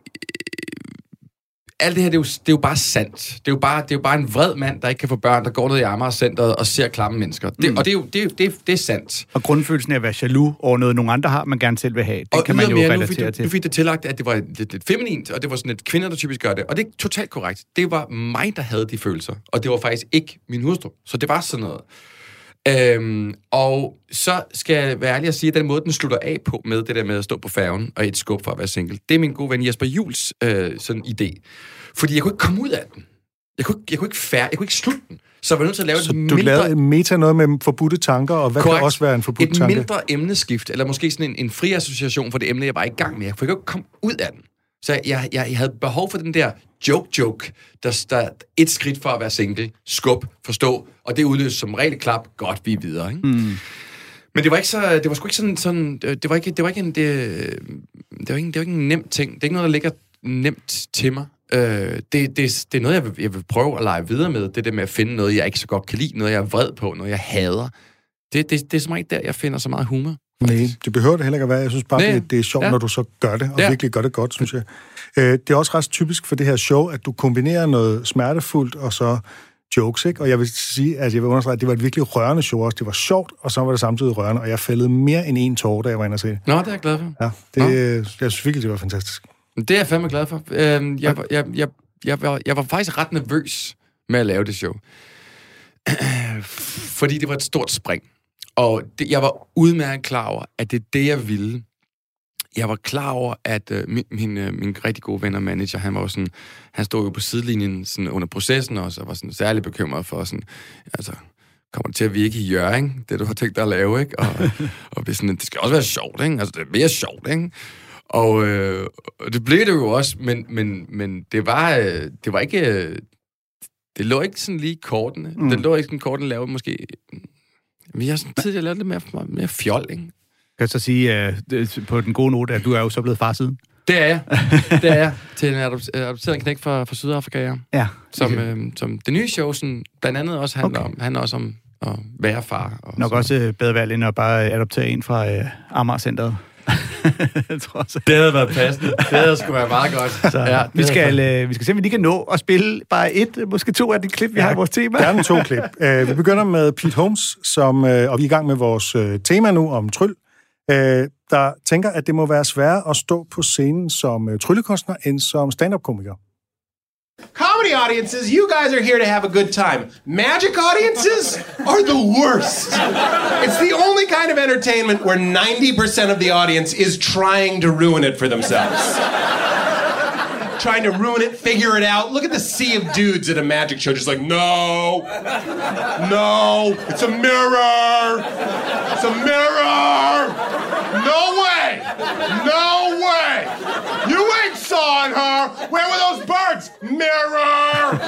alt det her, det er, jo, det er jo bare sandt. Det er jo bare, det er jo bare en vred mand, der ikke kan få børn, der går ned i Amager-centret og ser klamme mennesker. Det, Mm. Og det er jo det, det, det er sandt. Og grundfølelsen af at være jaloux over noget, nogle andre har, man gerne selv vil have, det og kan man jo ydermere, nu fik, relatere du, til. du fik det tillagt, at det var lidt, lidt feminint, og det var sådan et kvinder, der typisk gør det. Og det er totalt korrekt. Det var mig, der havde de følelser. Og det var faktisk ikke min hustru. Så det var sådan noget. Øhm, og så skal jeg være ærlig og sige, at den måde, den slutter af på med det der med at stå på færgen og et skub for at være single, det er min gode ven Jesper Jules øh, sådan idé. Fordi jeg kunne ikke komme ud af den. Jeg kunne, ikke- jeg kunne ikke færre, jeg kunne ikke slutte den. Så jeg var nødt til at lave Så et du mindre... lavede en meta noget med forbudte tanker, og hvad Korrekt. kan også være en forbudt et tanke? mindre emneskift, eller måske sådan en, en fri association for det emne, jeg var i gang med. Jeg kunne ikke komme ud af den. Så jeg, jeg, jeg havde behov for den der joke-joke, der, der et skridt for at være single, skub, forstå, og det udløser som regel klap, godt, vi er videre. Ikke? Mm. Men det var ikke så, det var sgu ikke sådan, sådan det var ikke, det var ikke en, det, det var ikke, det var ikke en nem ting. Det er ikke noget, der ligger nemt til mig. Øh, det, det, det er noget, jeg vil, jeg vil prøve at lege videre med. Det der med at finde noget, jeg ikke så godt kan lide, noget, jeg er vred på, noget, jeg hader. Det, det, det er som ikke der, jeg finder så meget humor. Nej, det behøver det heller ikke at være. Jeg synes bare, Nej. det, det er sjovt, Ja. når du så gør det, og Ja. virkelig gør det godt, synes jeg. Øh, det er også ret typisk for det her show, at du kombinerer noget smertefuldt og så jokes, ikke? Og jeg vil sige, at jeg vil understrege, at det var et virkelig rørende show også. Det var sjovt, og så var det samtidig rørende, og jeg fældede mere end en tårer, da jeg var inde og se det. Nå, det er jeg glad for. Ja, det, jeg synes virkelig, det var fantastisk. Det er jeg fandme glad for. Øhm, jeg, var- jeg, jeg, jeg, var, jeg var faktisk ret nervøs med at lave det show. [CLEARS THROAT] Fordi det var et stort spring. Og det, jeg var udmærket klar over, at det er det, jeg ville. Jeg var klar over, at øh, min, min, øh, min rigtig gode ven og manager, han var jo sådan, han stod jo på sidelinjen sådan under processen også, og var sådan særlig bekymret for sådan, altså, kommer det til at virke i Jørgen, det du har tænkt dig at lave, ikke? Og, [LAUGHS] og det, sådan, det skal også være sjovt, ikke? Altså, det er mere sjovt, ikke? Og, øh, det blev det jo også, men, men, men det var, øh, det var ikke... Øh, det lå ikke sådan lige kortene. Mm. Det lå ikke sådan kortene lavet måske... Men jeg har sådan tidligere lavet det mere, mere fjol, ikke? Kan jeg så sige uh, det- på den gode note, at du er jo så blevet far siden. Det er jeg. [LAUGHS] Det er jeg. Til en adop- adopteret knæk fra, fra Sydafrika, ja. Ja. Som, øh, som det nye show sådan, blandt andet også handler Okay. om. handler også om at være far. Og Nok så. også øh, bedre valg, end at bare adoptere en fra uh, Amager-centret. [LAUGHS] også. Det havde været passende. Det havde sgu være meget godt. Så, Ja, ja, vi, skal, øh, vi skal se, om vi lige kan nå at spille bare et, måske to af de klip, vi har i vores tema. Gerne to klip. Uh, [LAUGHS] vi begynder med Pete Holmes, som, uh, og vi er i gang med vores uh, tema nu om tryl, uh, der tænker, at det må være sværere at stå på scenen som uh, tryllekunstner end som stand-up-komiker. Comedy audiences, you guys are here to have a good time. Magic audiences are the worst. It's the only kind of entertainment where 90% of the audience is trying to ruin it for themselves. trying to ruin it, figure it out. Look at the sea of dudes at a magic show, just like, no, no, it's a mirror, it's a mirror. No way, no way. You ain't sawing her. Where were those birds? Mirror.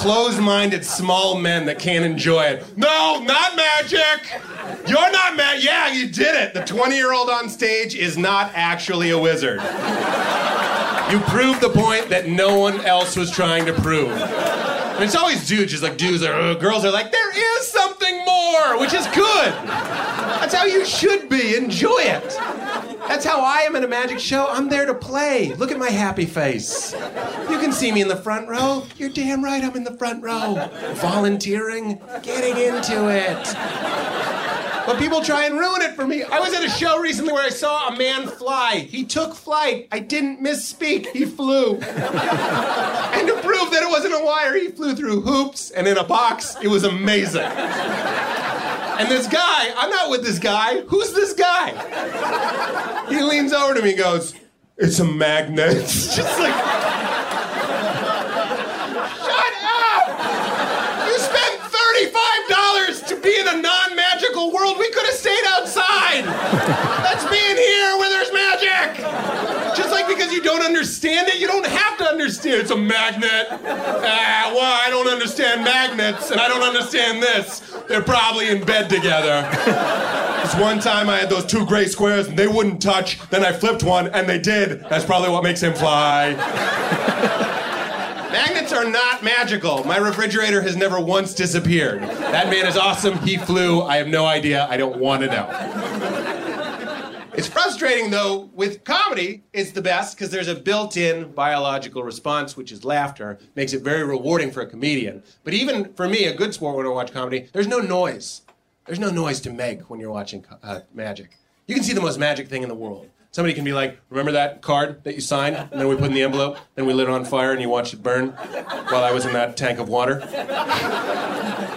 Closed-minded small men that can't enjoy it. No, not magic. You're not mad. Yeah, you did it. The 20-year-old on stage is not actually a wizard. You proved the point that no one else was trying to prove. And it's always dudes, just like dudes are, uh, girls are like, there is something more, which is good. That's how you should be. Enjoy it. That's how I am at a magic show. I'm there to play. Look at my happy face. You can see me in the front row. You're damn right I'm in the front row. Volunteering, getting into it. But people try and ruin it for me. I was at a show recently where I saw a man fly. He took flight. I didn't misspeak. He flew. and to prove that it wasn't a wire, he flew through hoops and in a box. It was amazing. And this guy, I'm not with this guy. Who's this guy? He leans over to me and goes, It's a magnet. It's [LAUGHS] just like, shut up! You spent $35 to be in a non magical world. We could have stayed outside. Let's be in here where there's because you don't understand it, you don't have to understand. It's a magnet. Ah, well, I don't understand magnets, and I don't understand this. They're probably in bed together. This one time I had those two gray squares and they wouldn't touch. Then I flipped one and they did. That's probably what makes him fly. Magnets are not magical. My refrigerator has never once disappeared. That man is awesome. He flew. I have no idea. I don't want to know. It's frustrating though, with comedy, it's the best because there's a built in biological response, which is laughter. Makes it very rewarding for a comedian. But even for me, a good sport when I watch comedy, there's no noise. There's no noise to make when you're watching uh, magic. You can see the most magic thing in the world. Somebody can be like, remember that card that you signed? And then we put in the envelope, then we lit it on fire and you watched it burn while I was in that tank of water.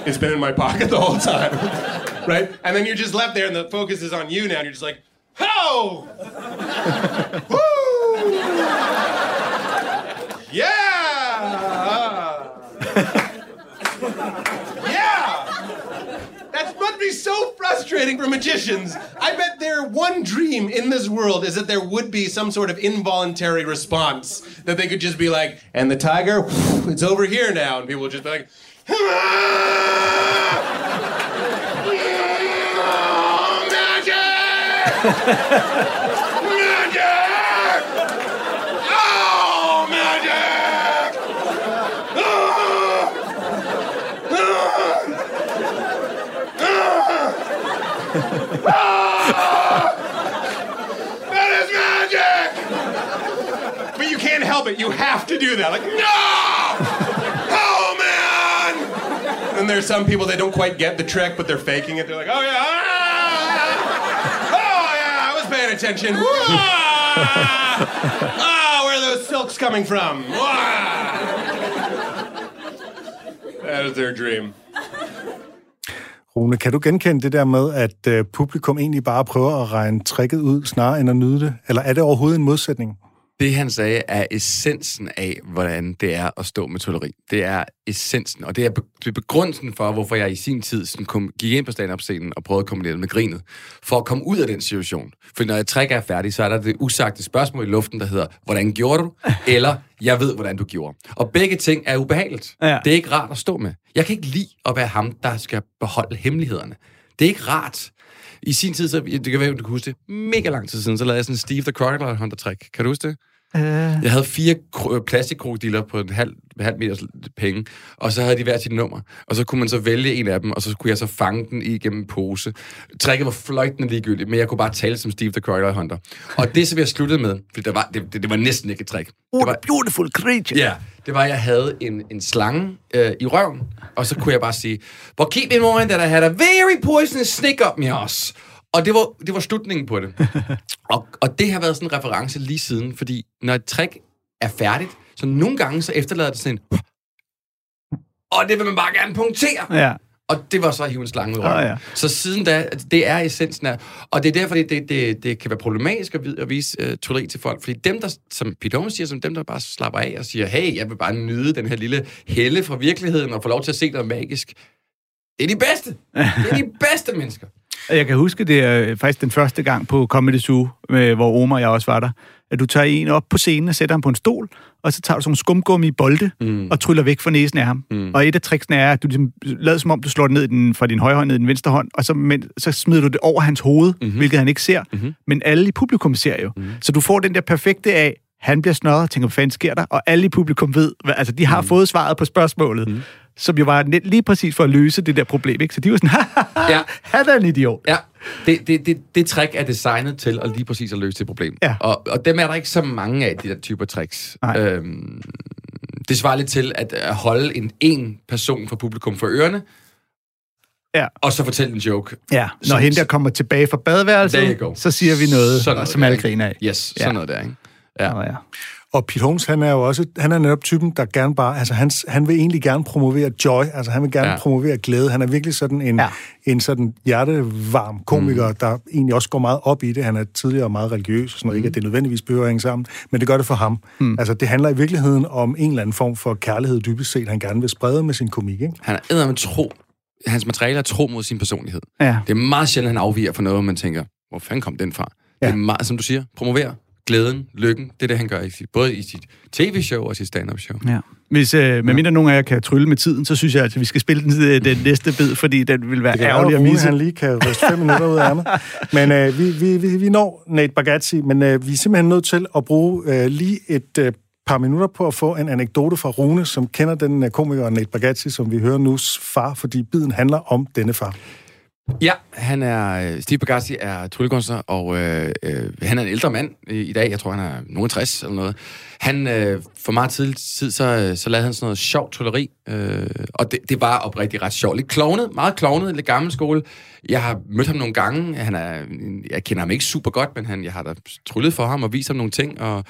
It's been in my pocket the whole time. [LAUGHS] right? And then you're just left there and the focus is on you now and you're just like, Ho! [LAUGHS] Woo! Yeah! yeah! That must be so frustrating for magicians. I bet their one dream in this world is that there would be some sort of involuntary response. That they could just be like, and the tiger, it's over here now. And people would just be like, [LAUGHS] ah! Magic! Oh, magic! That is magic! But you can't help it. You have to do that. Like, no! Oh, man! And there's some people that don't quite get the trick, but they're faking it. They're like, oh, yeah. Attention. Ah! oh, where are those silks coming from? That is their dream. Rune, kan du genkende det der med, at øh, publikum egentlig bare prøver at regne tricket ud, snarere end at nyde det? Eller er det overhovedet en modsætning? Det, han sagde, er essensen af, hvordan det er at stå med trylleri. Det er essensen, og det er, be- det er begrundelsen for, hvorfor jeg i sin tid sådan kom, gik ind på stand-up-scenen og prøvede at kombinere det med grinet. For at komme ud af den situation. For når jeg trækker er færdig, så er der det usagte spørgsmål i luften, der hedder, hvordan gjorde du? Eller, jeg ved, hvordan du gjorde. Og begge ting er ubehageligt. Ja. Det er ikke rart at stå med. Jeg kan ikke lide at være ham, der skal beholde hemmelighederne. Det er ikke rart. I sin tid, så, det kan være, du kan huske det, mega lang tid siden, så lavede jeg sådan en Steve the Crocodile Hunter trick. Kan du huske det? Uh, Jeg havde fire øh, plastikkrokodiller på en halv, halv meters penge, og så havde de hver sit nummer. Og så kunne man så vælge en af dem, og så kunne jeg så fange den igennem en pose. Tricket var fløjtende ligegyldigt, men jeg kunne bare tale som Steve the Crocodile Hunter. Og det, som jeg sluttede med, for det var, det, det, det var næsten ikke et trick. Det var, beautiful creature. Ja, det var, at jeg havde en, en slange øh, i røven, og så kunne jeg bare sige, but keep in mind that I had a very poisonous snake up my ass. Og det var, det var slutningen på det. [LAUGHS] og, og det har været sådan en reference lige siden, fordi når et trick er færdigt, så nogle gange så efterlader det sådan en... Og det vil man bare gerne punktere. Ja. Og det var så hive en slange ud. Ah, ja. Så siden da, det er essensen af... Og det er derfor, det, det, det, det kan være problematisk at, vide, at vise uh, trylleri til folk. Fordi dem, der, som Pete Holmes siger, som dem, der bare slapper af og siger, hey, jeg vil bare nyde den her lille helle fra virkeligheden og få lov til at se noget magisk. Det er de bedste. [LAUGHS] Det er de bedste mennesker. Jeg kan huske, det er øh, faktisk den første gang på Comedy Zoo, med, hvor Omar og jeg også var der, at du tager en op på scenen og sætter ham på en stol, og så tager du sådan nogle skumgummi i bolde mm. og tryller væk fra næsen af ham. Mm. Og et af tricksene er, at du ligesom, lader som om, du slår det ned den, fra din højre hånd ned i den venstre hånd, og så, men, så smider du det over hans hoved, mm-hmm. hvilket han ikke ser. Mm-hmm. Men alle i publikum ser jo. Mm-hmm. Så du får den der perfekte af, han bliver snørret og tænker, hvad fanden sker der? Og alle i publikum ved, hvad, altså de har mm. fået svaret på spørgsmålet, mm. Som jo var net, lige præcis for at løse det der problem. Ikke? Så de var sådan, [LAUGHS] Ja. han er en idiot. Ja, det, det, det, det trick er designet til at lige præcis at løse det problem. Ja. Og, og dem er der ikke så mange af, de der typer tricks. Nej. Øhm, det svarer lidt til at at holde en, en person fra publikum for ørerne, Ja. og så fortælle en joke. Ja, når Så- hende der kommer tilbage fra badeværelset, så siger vi noget, Sådan noget som alle griner af. Yes, sådan Ja. noget der, ikke? Ja. Nå, ja. Og Pete Holmes, han er jo også, han er netop typen, der gerne bare, altså han, han vil egentlig gerne promovere joy, altså han vil gerne Ja. promovere glæde. Han er virkelig sådan en, Ja. en sådan hjertevarm komiker, mm. der egentlig også går meget op i det. Han er tidligere meget religiøs, og sådan noget. Ikke, at det nødvendigvis behøver at hænge sammen, men det gør det for ham. Mm. Altså det handler i virkeligheden om en eller anden form for kærlighed dybest set, han gerne vil sprede med sin komik, ikke? Han er med tro. Hans materiale er tro mod sin personlighed. Ja. Det er meget sjældent, han afviger fra noget, hvor man tænker, hvor fanden kom den fra? Ja. Det er meget, som du siger, promovere glæden, lykken. Det er det, han gør i sit, både i sit tv-show og sit stand-up-show. Ja. Hvis, øh, medmindre nogen af jer kan trylle med tiden, så synes jeg, at vi skal spille den, øh, den næste bid, fordi den vil være ærgerlig at misse. han lige kan ryste fem minutter ud af ærmet. Men øh, vi, vi, vi, vi når Nate Bargatze, men øh, vi er simpelthen nødt til at bruge øh, lige et øh, par minutter på at få en anekdote fra Rune, som kender den øh, komiker Nate Bargatze, som vi hører nus far, fordi biden handler om denne far. Ja, han er, øh, Steve Bagasti er tryllekunstner, og øh, øh, han er en ældre mand i, i dag. Jeg tror, han er nogen 60 eller noget. Han, øh, for meget tidlig tid, så, øh, så lavede han sådan noget sjovt trylleri, øh, og det, det var oprigtigt ret sjovt. Lidt klovnet, meget klovnet, lidt gammel skole. Jeg har mødt ham nogle gange. Han er, jeg kender ham ikke super godt, men han, jeg har da tryllet for ham og vist ham nogle ting, og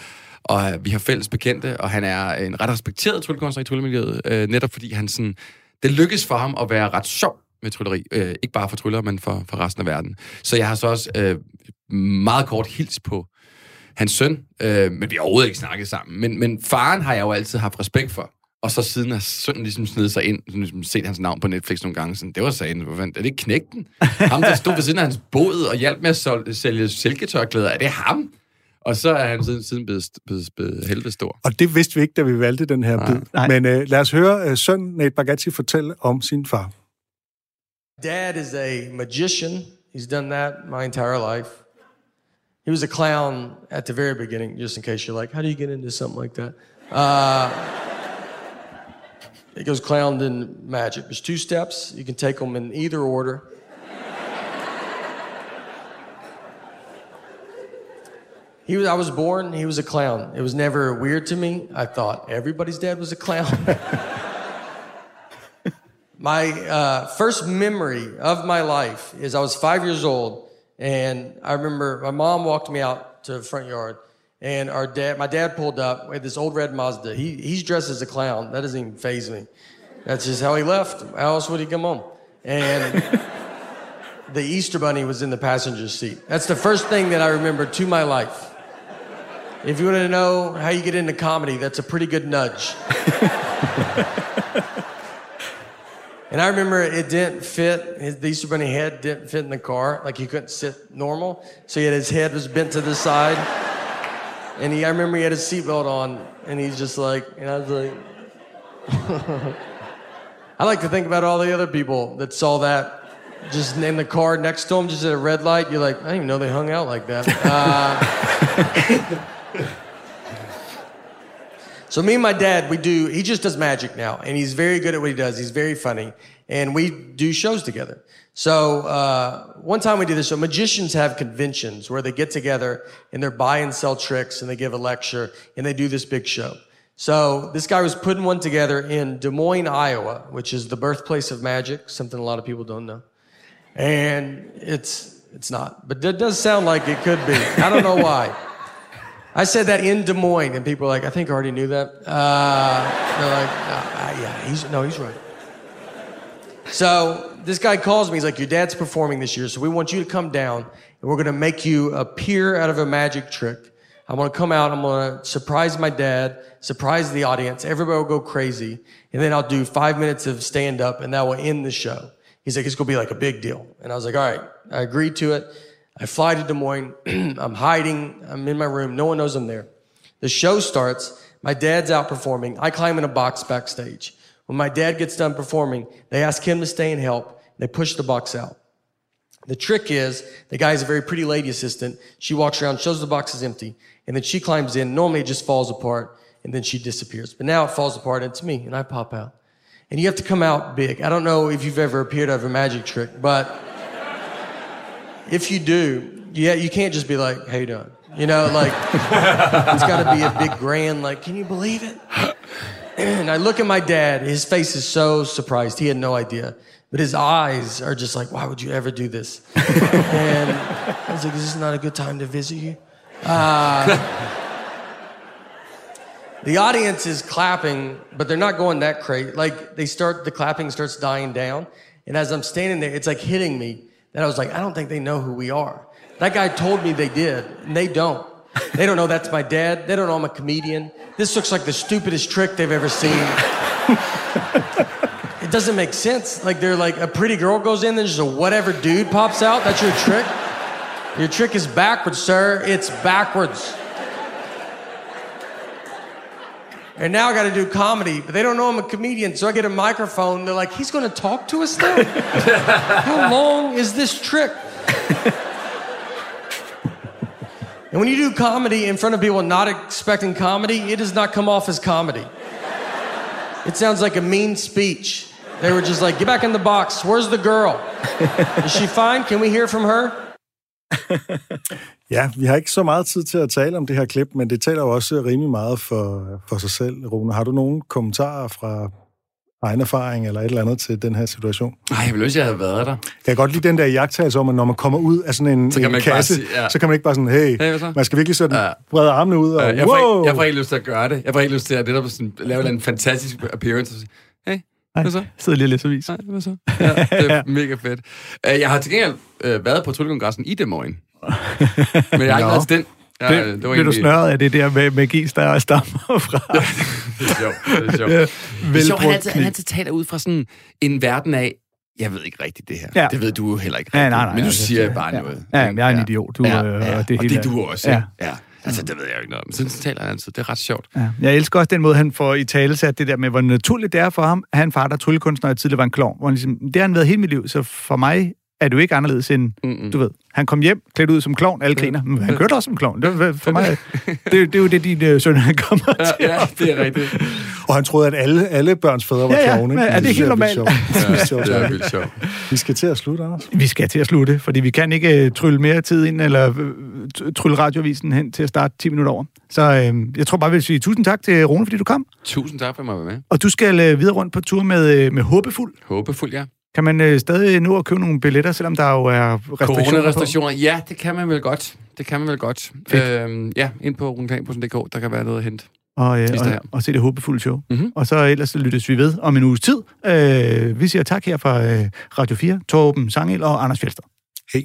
og øh, vi har fælles bekendte, og han er en ret respekteret tryllekunstner i tryllemiljøet, øh, netop fordi han sådan, det lykkes for ham at være ret sjov med trylleri. Øh, ikke bare for tryller, men for, for resten af verden. Så jeg har så også øh, meget kort hils på hans søn, øh, men vi har overhovedet ikke snakket sammen. Men, men faren har jeg jo altid haft respekt for. Og så siden har sønnen ligesom snedet sig ind, sådan ligesom set hans navn på Netflix nogle gange, sådan, det var sagen, hvor fanden, er det knægten? [LAUGHS] Ham, der stod ved siden af hans båd og hjalp med at sol- sælge silketørklæder, er det ham? Og så er han siden, siden blevet, blevet, blevet helvede stor. Og det vidste vi ikke, da vi valgte den her bid. Men øh, lad os høre øh, søn Nate Bargatze fortælle om sin far. Dad is a magician. He's done that my entire life. He was a clown at the very beginning, just in case you're like, how do you get into something like that? Uh, it goes clown then magic. There's two steps. You can take them in either order. He was, I was born, he was a clown. It was never weird to me. I thought everybody's dad was a clown. [LAUGHS] my uh, first memory of my life is I was five years old, and I remember my mom walked me out to the front yard, and our dad, my dad pulled up with this old red Mazda. He, he's dressed as a clown. That doesn't even phase me. That's just how he left. How else would he come home? And [LAUGHS] the Easter Bunny was in the passenger seat. That's the first thing that I remember to my life. If you want to know how you get into comedy, that's a pretty good nudge. [LAUGHS] and I remember it didn't fit, his, the Easter Bunny head didn't fit in the car. Like he couldn't sit normal. So he had his head was bent to the side. And he, I remember he had his seatbelt on, and he's just like, and I was like, [LAUGHS] I like to think about all the other people that saw that just in the car next to him, just at a red light. You're like, I didn't even know they hung out like that. Uh, [LAUGHS] so me and my dad, we do. He just does magic now, and he's very good at what he does. He's very funny, and we do shows together. So uh, one time we did this show. Magicians have conventions where they get together and they're buy and sell tricks, and they give a lecture, and they do this big show. So this guy was putting one together in Des Moines, Iowa, which is the birthplace of magic, something a lot of people don't know. And it's it's not, but it does sound like it could be. I don't know why. [LAUGHS] I said that in Des Moines, and people were like, I think I already knew that. Uh, they're like, uh, yeah, he's no, he's right. So this guy calls me. He's like, your dad's performing this year, so we want you to come down, and we're going to make you appear out of a magic trick. I'm going to come out. I'm going to surprise my dad, surprise the audience. Everybody will go crazy. And then I'll do five minutes of stand up and that will end the show. He's like, it's going to be like a big deal. And I was like, all right, I agreed to it. I fly to Des Moines. [CLEARS THROAT] I'm hiding. I'm in my room. No one knows I'm there. The show starts. My dad's out performing. I climb in a box backstage. When my dad gets done performing, they ask him to stay and help. They push the box out. The trick is the guy is a very pretty lady assistant. She walks around, shows the box is empty, and then she climbs in. Normally it just falls apart and then she disappears. But now it falls apart and it's me and I pop out. And you have to come out big. I don't know if you've ever appeared out of a magic trick, but if you do, yeah, you can't just be like, "Hey, done." You know, like it's got to be a big grand. Like, can you believe it? And I look at my dad. His face is so surprised. He had no idea, but his eyes are just like, "Why would you ever do this?" and I was like, "This "Is this not a good time to visit you?" Uh, the audience is clapping, but they're not going that crazy. Like they start, the clapping starts dying down, and as I'm standing there, it's like hitting me that I was like, I don't think they know who we are. That guy told me they did, and they don't. They don't know that's my dad. They don't know I'm a comedian. This looks like the stupidest trick they've ever seen. it doesn't make sense. Like they're like a pretty girl goes in, then just a whatever dude pops out. That's your trick. Your trick is backwards, sir. It's backwards. And now I got to do comedy, but they don't know I'm a comedian, so I get a microphone. They're like, "He's going to talk to us now." [LAUGHS] How long is this trick? and when you do comedy in front of people not expecting comedy, it does not come off as comedy. It sounds like a mean speech. They were just like, "Get back in the box. Where's the girl? Is she fine? Can we hear from her?" Ja, vi har ikke så meget tid til at tale om det her klip, men det taler jo også rimelig meget for, for sig selv, Rune. Har du nogle kommentarer fra egen erfaring eller et eller andet til den her situation? Nej, jeg ville ønske, jeg havde været der. Jeg kan godt lide den der jagttagelse om, at når man kommer ud af sådan en, Så en kasse, sige- ja. så kan man ikke bare sådan, hey, Hey, man skal virkelig sådan Ja. brede armene ud og Øh, jeg, får wow! ikke, jeg får ikke lyst til at gøre det. Jeg får ikke lyst til at det der sådan, lave en fantastisk appearance og sige, hey, hvad så? Sidder lige og læser avis. Nej, hvad så? [LAUGHS] Ja, det er mega fedt. Øh, Jeg har til gengæld øh, været på Tryllekongressen i Des Moines. [LAUGHS] Men jeg har ikke været til den. Ja, Blev, det var blev du egentlig- snørret af det der med magi, der stammer [LAUGHS] fra? Det er sjovt. Det er sjovt. Ja, Det er sjovt, han altid, han kniv. altid taler ud fra sådan en verden af, jeg ved ikke rigtigt det her. Ja. Det ved du jo heller ikke Ja, rigtigt. nej, nej, men altså, siger ja, bare ja. noget. Ja, jeg er en idiot, du, ja, øh, ja. og det og det hele- er du også. Ja. Ja. Altså, det ved jeg jo ikke noget om. Sådan taler han altid. Det er ret sjovt. Ja. Jeg elsker også den måde, han får i tale sat det der med, hvor naturligt det er for ham. Han far, der tryllekunstner og tidligere var en klovn. Hvor han ligesom, det har han været hele mit liv, så for mig er du ikke anderledes end, Mm-mm. du ved, han kom hjem, klædt ud som klovn, alle griner, men han kørte også som klovn. Det, var- for mig, [LAUGHS] det, det er jo det, din øh, søn han kommer Ja, til. ja, det er rigtigt. Og han troede, at alle, alle børns fædre var Ja, ja, klovne. men er det synes helt normalt? Det er. Det vildt sjovt. Vi skal til at slutte, Anders. Vi skal til at slutte, fordi vi kan ikke øh, trylle mere tid ind, eller øh, trylle radioavisen hen til at starte 10 minutter over. Så øh, jeg tror bare, vi vil sige tusind tak til Rune, fordi du kom. Tusind tak for at være med. Og du skal øh, videre rundt på tur med, øh, med Håbefuld. Håbefuld, ja. Kan man øh, stadig nå at købe nogle billetter, selvom der jo er restriktioner på? Coronarestriktioner, ja, det kan man vel godt. Det kan man vel godt. Øhm, ja, ind på runeplan.dk, der kan være noget at hente. og, øh, og, og se det håbefulde show. Mhm. Og så ellers så lyttes vi ved om en uges tid. Øh, vi siger tak her fra øh, Radio 4, Torben Sangel og Anders Fjeldsted. Hej.